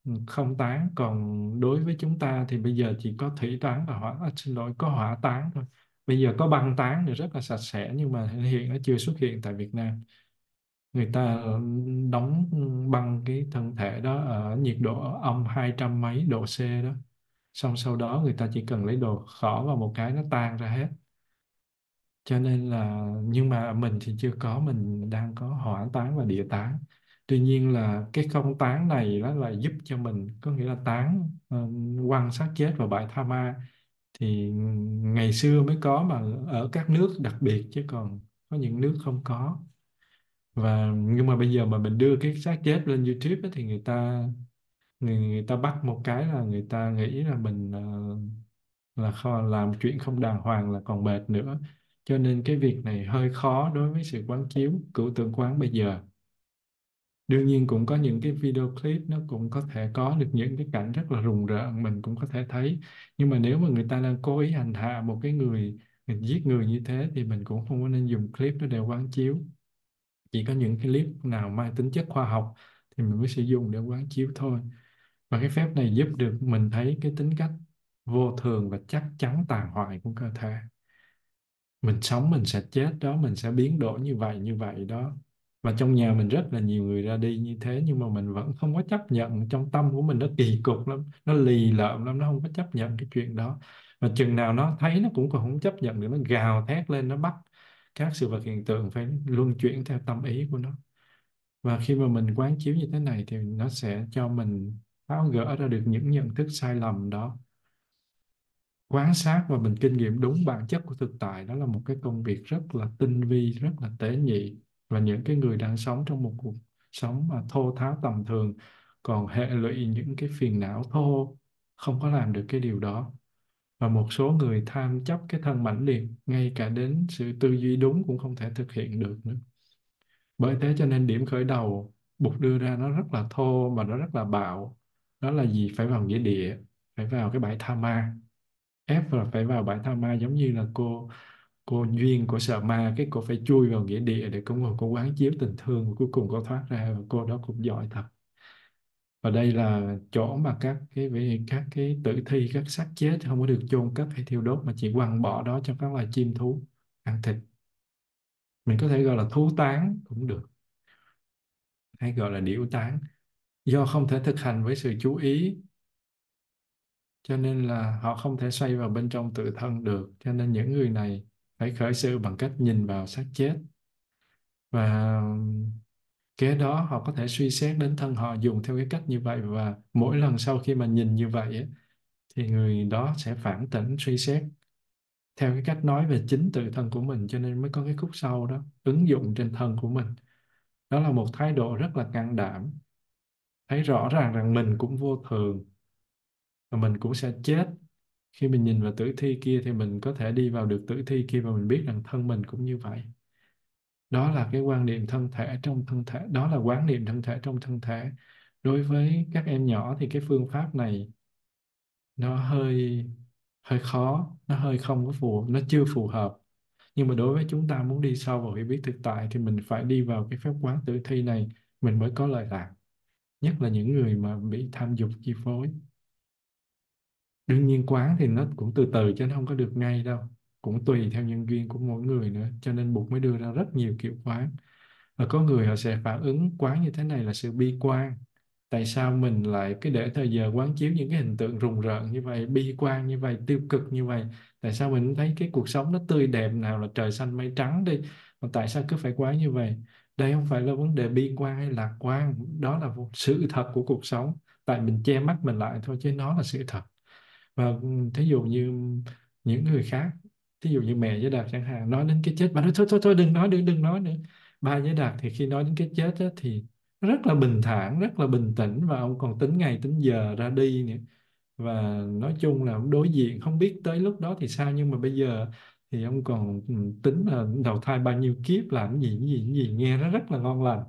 Ừ, không tán. Còn đối với chúng ta thì bây giờ chỉ có thủy tán và hỏa à, xin lỗi có hỏa tán thôi. Bây giờ có băng tán thì rất là sạch sẽ nhưng mà hiện nó chưa xuất hiện tại Việt Nam. Người ta ờ, đóng băng cái thân thể đó ở nhiệt độ âm hai trăm mấy độ C đó xong sau đó người ta chỉ cần lấy đồ khỏ vào một cái nó tan ra hết. Cho nên là nhưng mà mình thì chưa có mình đang có hỏa tán và địa tán tuy nhiên là cái không tán này đó là giúp cho mình có nghĩa là tán uh, ờ, quăng xác chết vào bãi tha ma. Thì ngày xưa mới có mà ở các nước đặc biệt chứ còn có những nước không có. Và nhưng mà bây giờ mà mình đưa cái xác chết lên YouTube ấy, thì người ta người, người ta bắt một cái là người ta nghĩ là mình uh, là kho, làm chuyện không đàng hoàng là còn mệt nữa. Cho nên cái việc này hơi khó đối với sự quán chiếu cửu tượng quán bây giờ. Đương nhiên cũng có những cái video clip nó cũng có thể có được những cái cảnh rất là rùng rợn mình cũng có thể thấy. Nhưng mà nếu mà người ta đang cố ý hành hạ một cái người, mình giết người như thế thì mình cũng không có nên dùng clip đó để quán chiếu. Chỉ có những cái clip nào mang tính chất khoa học thì mình mới sử dụng để quán chiếu thôi và cái phép này giúp được mình thấy cái tính cách vô thường và chắc chắn tàn hoại của cơ thể. Mình sống, mình sẽ chết đó, mình sẽ biến đổi như vậy như vậy đó. Và trong nhà mình rất là nhiều người ra đi như thế, nhưng mà mình vẫn không có chấp nhận. Trong tâm của mình nó kỳ cục lắm, nó lì lợm lắm, nó không có chấp nhận cái chuyện đó. Và chừng nào nó thấy nó cũng còn không chấp nhận được, nó gào thét lên, nó bắt các sự vật hiện tượng phải luân chuyển theo tâm ý của nó. Và khi mà mình quán chiếu như thế này thì nó sẽ cho mình tháo gỡ ra được những nhận thức sai lầm đó. Quan sát và mình kinh nghiệm đúng bản chất của thực tại, đó là một cái công việc rất là tinh vi, rất là tế nhị. Và những cái người đang sống trong một cuộc sống mà thô tháo tầm thường, còn hệ lụy những cái phiền não thô, không có làm được cái điều đó. Và một số người tham chấp cái thân mãnh liệt, ngay cả đến sự tư duy đúng cũng không thể thực hiện được nữa. Bởi thế cho nên điểm khởi đầu Bụt đưa ra nó rất là thô mà nó rất là bạo đó là gì? Phải vào nghĩa địa, phải vào cái bãi tha ma. Ép là phải vào bãi tha ma giống như là cô cô duyên của sợ ma, cái cô phải chui vào nghĩa địa để cũng ngồi, cô quán chiếu tình thương cuối cùng cô thoát ra và cô đó cũng giỏi thật. Và đây là chỗ mà các cái về các cái tử thi, các xác chết không có được chôn cất hay thiêu đốt mà chỉ quăng bỏ đó cho các loài chim thú, ăn thịt. Mình có thể gọi là thú tán cũng được. Hay gọi là điểu tán do không thể thực hành với sự chú ý. Cho nên là họ không thể xoay vào bên trong tự thân được. Cho nên những người này phải khởi sự bằng cách nhìn vào xác chết. Và kế đó họ có thể suy xét đến thân họ dùng theo cái cách như vậy. Và mỗi lần sau khi mà nhìn như vậy ấy, thì người đó sẽ phản tỉnh suy xét theo cái cách nói về chính tự thân của mình. Cho nên mới có cái khúc sau đó ứng dụng trên thân của mình. Đó là một thái độ rất là can đảm thấy rõ ràng rằng mình cũng vô thường và mình cũng sẽ chết. Khi mình nhìn vào tử thi kia thì mình có thể đi vào được tử thi kia và mình biết rằng thân mình cũng như vậy. Đó là cái quan niệm thân thể trong thân thể, đó là quán niệm thân thể trong thân thể. Đối với các em nhỏ thì cái phương pháp này nó hơi hơi khó, nó hơi không có phù, nó chưa phù hợp. Nhưng mà đối với chúng ta muốn đi sâu vào hiểu biết thực tại thì mình phải đi vào cái phép quán tử thi này, mình mới có lời lạc nhất là những người mà bị tham dục, chi phối. Đương nhiên quán thì nó cũng từ từ chứ nó không có được ngay đâu. Cũng tùy theo nhân duyên của mỗi người nữa, cho nên Bụt mới đưa ra rất nhiều kiểu quán và có người họ sẽ phản ứng quán như thế này là sự bi quan. Tại sao mình lại cứ để thời giờ quán chiếu những cái hình tượng rùng rợn như vậy, bi quan như vậy, tiêu cực như vậy? Tại sao mình thấy cái cuộc sống nó tươi đẹp nào là trời xanh mây trắng đi? Mà tại sao cứ phải quán như vậy? Đây không phải là vấn đề bi quan hay lạc quan đó là một sự thật của cuộc sống. Tại mình che mắt mình lại thôi chứ nó là sự thật. Và ừ, thí dụ như những người khác thí dụ như mẹ với đạt chẳng hạn nói đến cái chết bà nói thôi thôi thôi đừng nói đừng đừng nói nữa. Ba với đạt thì khi nói đến cái chết á, thì rất là bình thản rất là bình tĩnh và ông còn tính ngày tính giờ ra đi nữa. Và nói chung là ông đối diện không biết tới lúc đó thì sao nhưng mà bây giờ thì ông còn ừ, tính là đầu thai bao nhiêu kiếp làm gì gì gì nghe nó rất là ngon lành.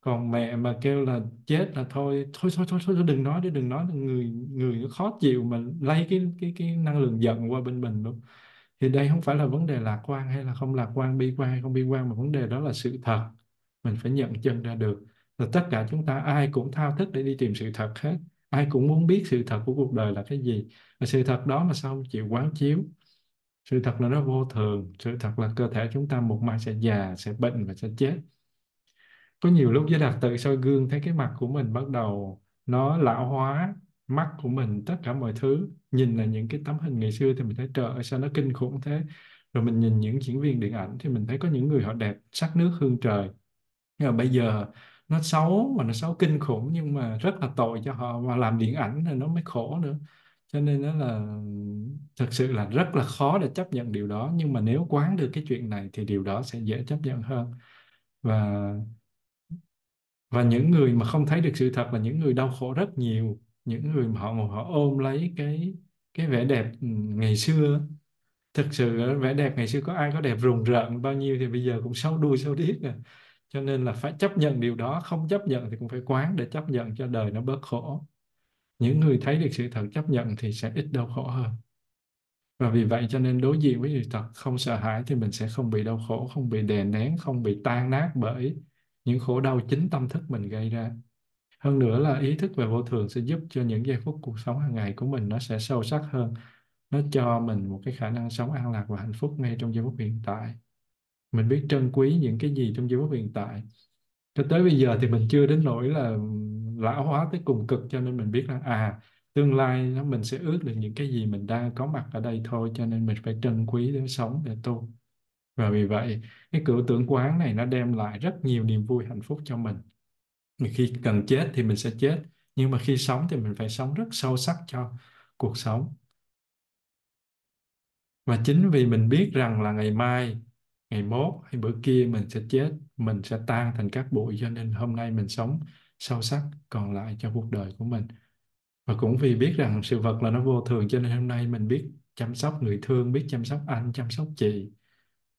Còn mẹ mà kêu là chết là thôi thôi thôi thôi, thôi đừng nói đi đừng nói người người nó khó chịu mà lấy cái cái cái năng lượng giận qua bên mình luôn. Thì đây không phải là vấn đề lạc quan hay là không lạc quan bi quan hay không bi quan mà vấn đề đó là sự thật. Mình phải nhận chân ra được. Là tất cả chúng ta ai cũng thao thức để đi tìm sự thật hết. Ai cũng muốn biết sự thật của cuộc đời là cái gì. Và sự thật đó mà sao không chịu quán chiếu? Sự thật là nó vô thường, sự thật là cơ thể chúng ta một mai sẽ già, sẽ bệnh và sẽ chết. Có nhiều lúc với đạt tự soi gương thấy cái mặt của mình bắt đầu nó lão hóa, mắt của mình, tất cả mọi thứ. Nhìn là những cái tấm hình ngày xưa thì mình thấy, trời ơi, sao nó kinh khủng thế? Rồi mình nhìn những diễn viên điện ảnh thì mình thấy có những người họ đẹp, sắc nước hương trời. Nhưng mà bây giờ nó xấu mà nó xấu kinh khủng nhưng mà rất là tội cho họ và làm điện ảnh thì nó mới khổ nữa cho nên nó là, thật sự là rất là khó để chấp nhận điều đó. Nhưng mà nếu quán được cái chuyện này thì điều đó sẽ dễ chấp nhận hơn. Và và những người mà không thấy được sự thật là những người đau khổ rất nhiều, những người mà họ họ ôm lấy cái cái vẻ đẹp ừ, ngày xưa. Thực sự vẻ đẹp ngày xưa có ai có đẹp rùng rợn bao nhiêu thì bây giờ cũng xấu đuôi xấu điếc rồi cho nên là phải chấp nhận điều đó, không chấp nhận thì cũng phải quán để chấp nhận cho đời nó bớt khổ những người thấy được sự thật chấp nhận thì sẽ ít đau khổ hơn. Và vì vậy cho nên đối diện với sự thật, không sợ hãi thì mình sẽ không bị đau khổ, không bị đè nén, không bị tan nát bởi những khổ đau chính tâm thức mình gây ra. Hơn nữa là ý thức về vô thường sẽ giúp cho những giây phút cuộc sống hàng ngày của mình nó sẽ sâu sắc hơn. Nó cho mình một cái khả năng sống an lạc và hạnh phúc ngay trong giây phút hiện tại. Mình biết trân quý những cái gì trong giây phút hiện tại. Cho tới bây giờ thì mình chưa đến nỗi là lão hóa tới cùng cực cho nên mình biết rằng à tương lai nó mình sẽ ước được những cái gì mình đang có mặt ở đây thôi, cho nên mình phải trân quý để sống để tu. Và vì vậy, cái cửu tưởng quán này nó đem lại rất nhiều niềm vui, hạnh phúc cho mình. Khi cần chết thì mình sẽ chết, nhưng mà khi sống thì mình phải sống rất sâu sắc cho cuộc sống. Và chính vì mình biết rằng là ngày mai, ngày mốt hay bữa kia mình sẽ chết, mình sẽ tan thành các bụi, cho nên hôm nay mình sống sâu sắc còn lại cho cuộc đời của mình. Và cũng vì biết rằng sự vật là nó vô thường cho nên hôm nay mình biết chăm sóc người thương biết chăm sóc anh chăm sóc chị.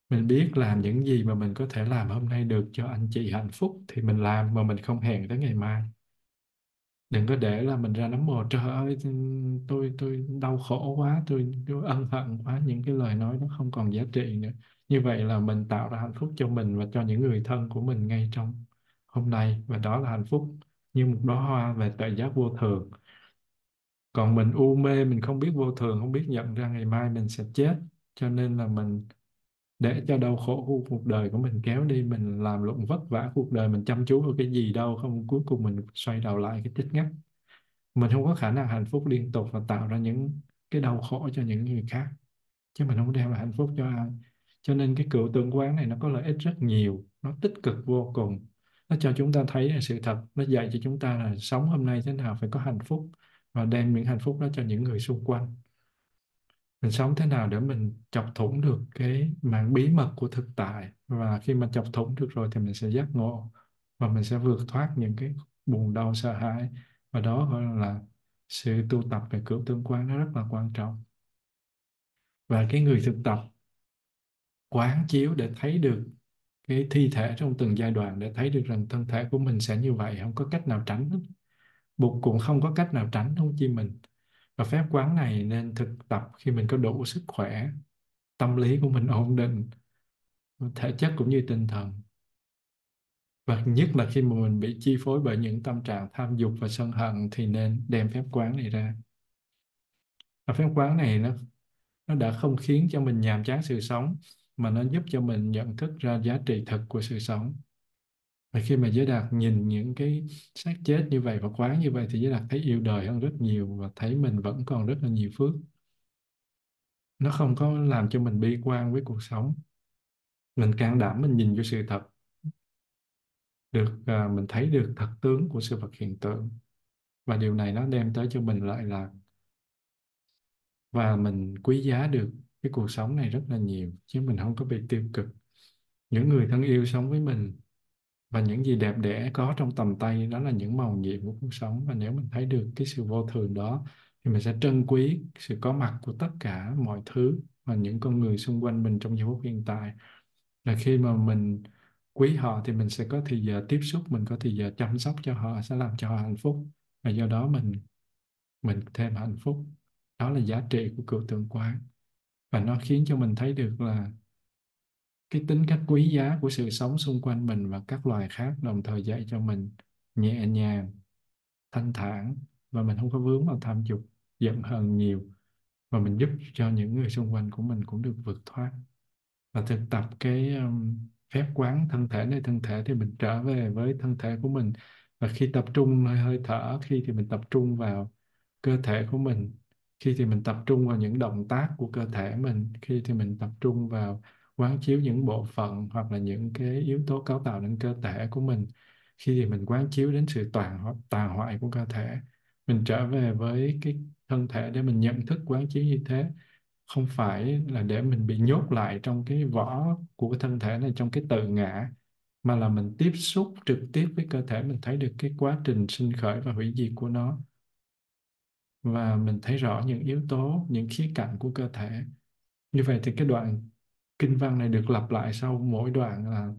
Mình biết làm những gì mà mình có thể làm hôm nay được cho anh chị hạnh phúc thì mình làm mà mình không hẹn tới ngày mai. Đừng có để là mình ra nắm mồ trời ơi tôi tôi đau khổ quá tôi, tôi ân hận quá những cái lời nói nó không còn giá trị nữa. Như vậy là mình tạo ra hạnh phúc cho mình và cho những người thân của mình ngay trong hôm nay và đó là hạnh phúc, như một đóa hoa về tự giác vô thường. Còn mình u mê, mình không biết vô thường, không biết nhận ra ngày mai mình sẽ chết, cho nên là mình để cho đau khổ của cuộc đời của mình kéo đi. Mình làm lụng vất vả cuộc đời, mình chăm chú vào cái gì đâu, không cuối cùng mình xoay đầu lại cái chết ngắt. Mình không có khả năng hạnh phúc liên tục và tạo ra những cái đau khổ cho những người khác, chứ mình không đem lại hạnh phúc cho ai. Cho nên cái cựu tượng quán này nó có lợi ích rất nhiều, nó tích cực vô cùng nó cho chúng ta thấy là sự thật. Nó dạy cho chúng ta là sống hôm nay thế nào phải có hạnh phúc và đem những hạnh phúc đó cho những người xung quanh. Mình sống thế nào để mình chọc thủng được cái mạng bí mật của thực tại? Và khi mà chọc thủng được rồi thì mình sẽ giác ngộ và mình sẽ vượt thoát những cái buồn đau, sợ hãi. Và đó gọi là sự tu tập về cửu tương quan, nó rất là quan trọng. Và cái người thực tập quán chiếu để thấy được cái thi thể trong từng giai đoạn để thấy được rằng thân thể của mình sẽ như vậy, không có cách nào tránh Bụt cũng không có cách nào tránh không chi mình. Và phép quán này nên thực tập khi mình có đủ sức khỏe, tâm lý của mình ổn định, thể chất cũng như tinh thần. Và nhất là khi mà mình bị chi phối bởi những tâm trạng tham dục và sân hận thì nên đem phép quán này ra. Và phép quán này nó nó đã không khiến cho mình nhàm chán sự sống mà nó giúp cho mình nhận thức ra giá trị thật của sự sống. Và khi mà giới đạt nhìn những cái xác chết như vậy và quán như vậy thì giới đạt thấy yêu đời hơn rất nhiều và thấy mình vẫn còn rất là nhiều phước. Nó không có làm cho mình bi quan với cuộc sống. Mình can đảm mình nhìn vô sự thật. Được à, mình thấy được thật tướng của sự vật hiện tượng. Và điều này nó đem tới cho mình lợi lạc. Và mình quý giá được cái cuộc sống này rất là nhiều, chứ mình không có bị tiêu cực. Những người thân yêu sống với mình và những gì đẹp đẽ có trong tầm tay, đó là những màu nhiệm của cuộc sống. Và nếu mình thấy được cái sự vô thường đó, thì mình sẽ trân quý sự có mặt của tất cả mọi thứ và những con người xung quanh mình trong giây phút hiện tại. Là khi mà mình quý họ thì mình sẽ có thời giờ tiếp xúc, mình có thời giờ chăm sóc cho họ, sẽ làm cho họ hạnh phúc. Và do đó mình mình thêm hạnh phúc. Đó là giá trị của cựu tượng quán và nó khiến cho mình thấy được là cái tính cách quý giá của sự sống xung quanh mình và các loài khác đồng thời dạy cho mình nhẹ nhàng thanh thản và mình không có vướng vào tham dục giận hờn nhiều. Và mình giúp cho những người xung quanh của mình cũng được vượt thoát. Và thực tập cái um, phép quán thân thể nơi thân thể thì mình trở về với thân thể của mình. Và khi tập trung nơi hơi thở khi thì mình tập trung vào cơ thể của mình khi thì mình tập trung vào những động tác của cơ thể mình, khi thì mình tập trung vào quán chiếu những bộ phận hoặc là những cái yếu tố cấu tạo nên cơ thể của mình. Khi thì mình quán chiếu đến sự toàn tàn hoại của cơ thể, mình trở về với cái thân thể để mình nhận thức quán chiếu như thế. Không phải là để mình bị nhốt lại trong cái vỏ của cái thân thể này, trong cái tự ngã, mà là mình tiếp xúc trực tiếp với cơ thể, mình thấy được cái quá trình sinh khởi và hủy diệt của nó và mình thấy rõ những yếu tố, những khía cạnh của cơ thể. Như vậy thì cái đoạn kinh văn này được lặp lại sau mỗi đoạn là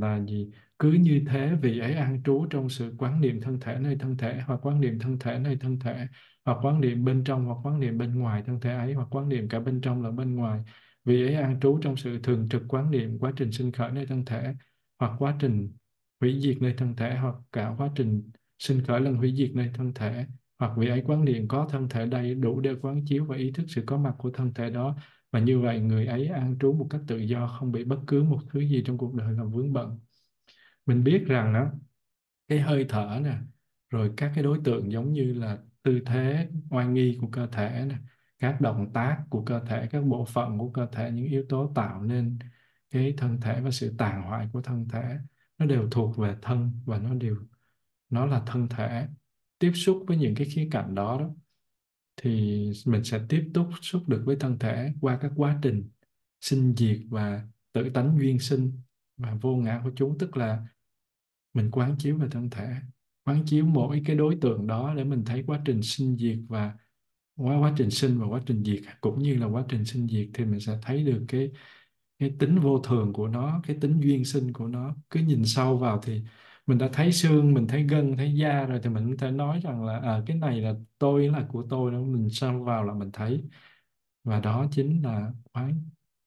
là gì? Cứ như thế vị ấy an trú trong sự quán niệm thân thể nơi thân thể, hoặc quán niệm thân thể nơi thân thể, hoặc quán niệm bên trong, hoặc quán niệm bên ngoài thân thể ấy, hoặc quán niệm cả bên trong lẫn bên ngoài. Vị ấy an trú trong sự thường trực quán niệm quá trình sinh khởi nơi thân thể, hoặc quá trình hủy diệt nơi thân thể, hoặc cả quá trình sinh khởi lần hủy diệt nơi thân thể, hoặc vị ấy quán niệm có thân thể đầy đủ để quán chiếu và ý thức sự có mặt của thân thể đó. Và như vậy người ấy an trú một cách tự do, không bị bất cứ một thứ gì trong cuộc đời làm vướng bận. Mình biết rằng đó cái hơi thở nè, rồi các cái đối tượng giống như là tư thế, oai nghi của cơ thể nè, các động tác của cơ thể, các bộ phận của cơ thể, những yếu tố tạo nên cái thân thể và sự tàn hoại của thân thể, nó đều thuộc về thân và nó đều nó là thân thể. Tiếp xúc với những cái khía cạnh đó đó, thì mình sẽ tiếp tục xúc được với thân thể qua các quá trình sinh diệt và tự tánh duyên sinh và vô ngã của chúng. Tức là mình quán chiếu về thân thể, quán chiếu mỗi cái đối tượng đó để mình thấy quá trình sinh diệt và quá quá trình sinh và quá trình diệt. Cũng như là quá trình sinh diệt thì mình sẽ thấy được cái cái tính vô thường của nó, cái tính duyên sinh của nó. Cứ nhìn sâu vào thì mình đã thấy xương mình thấy gân thấy da rồi thì mình có thể nói rằng là à, cái này là tôi là của tôi đó. Mình xâm vào là mình thấy. Và đó chính là quán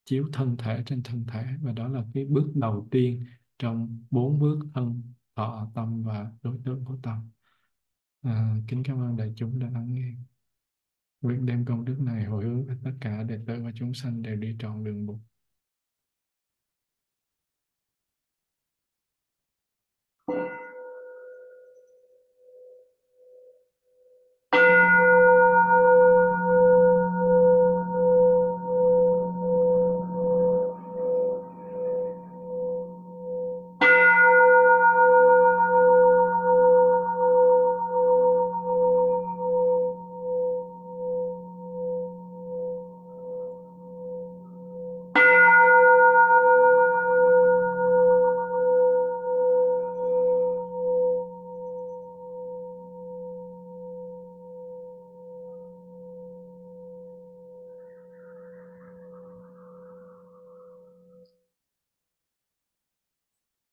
chiếu thân thể trên thân thể. Và đó là cái bước đầu tiên trong bốn bước thân thọ tâm và đối tượng của tâm. À, kính cảm ơn đại chúng đã lắng nghe. Nguyện đem công đức này hồi hướng tất cả đệ tử và chúng sanh đều đi trọn đường Bụt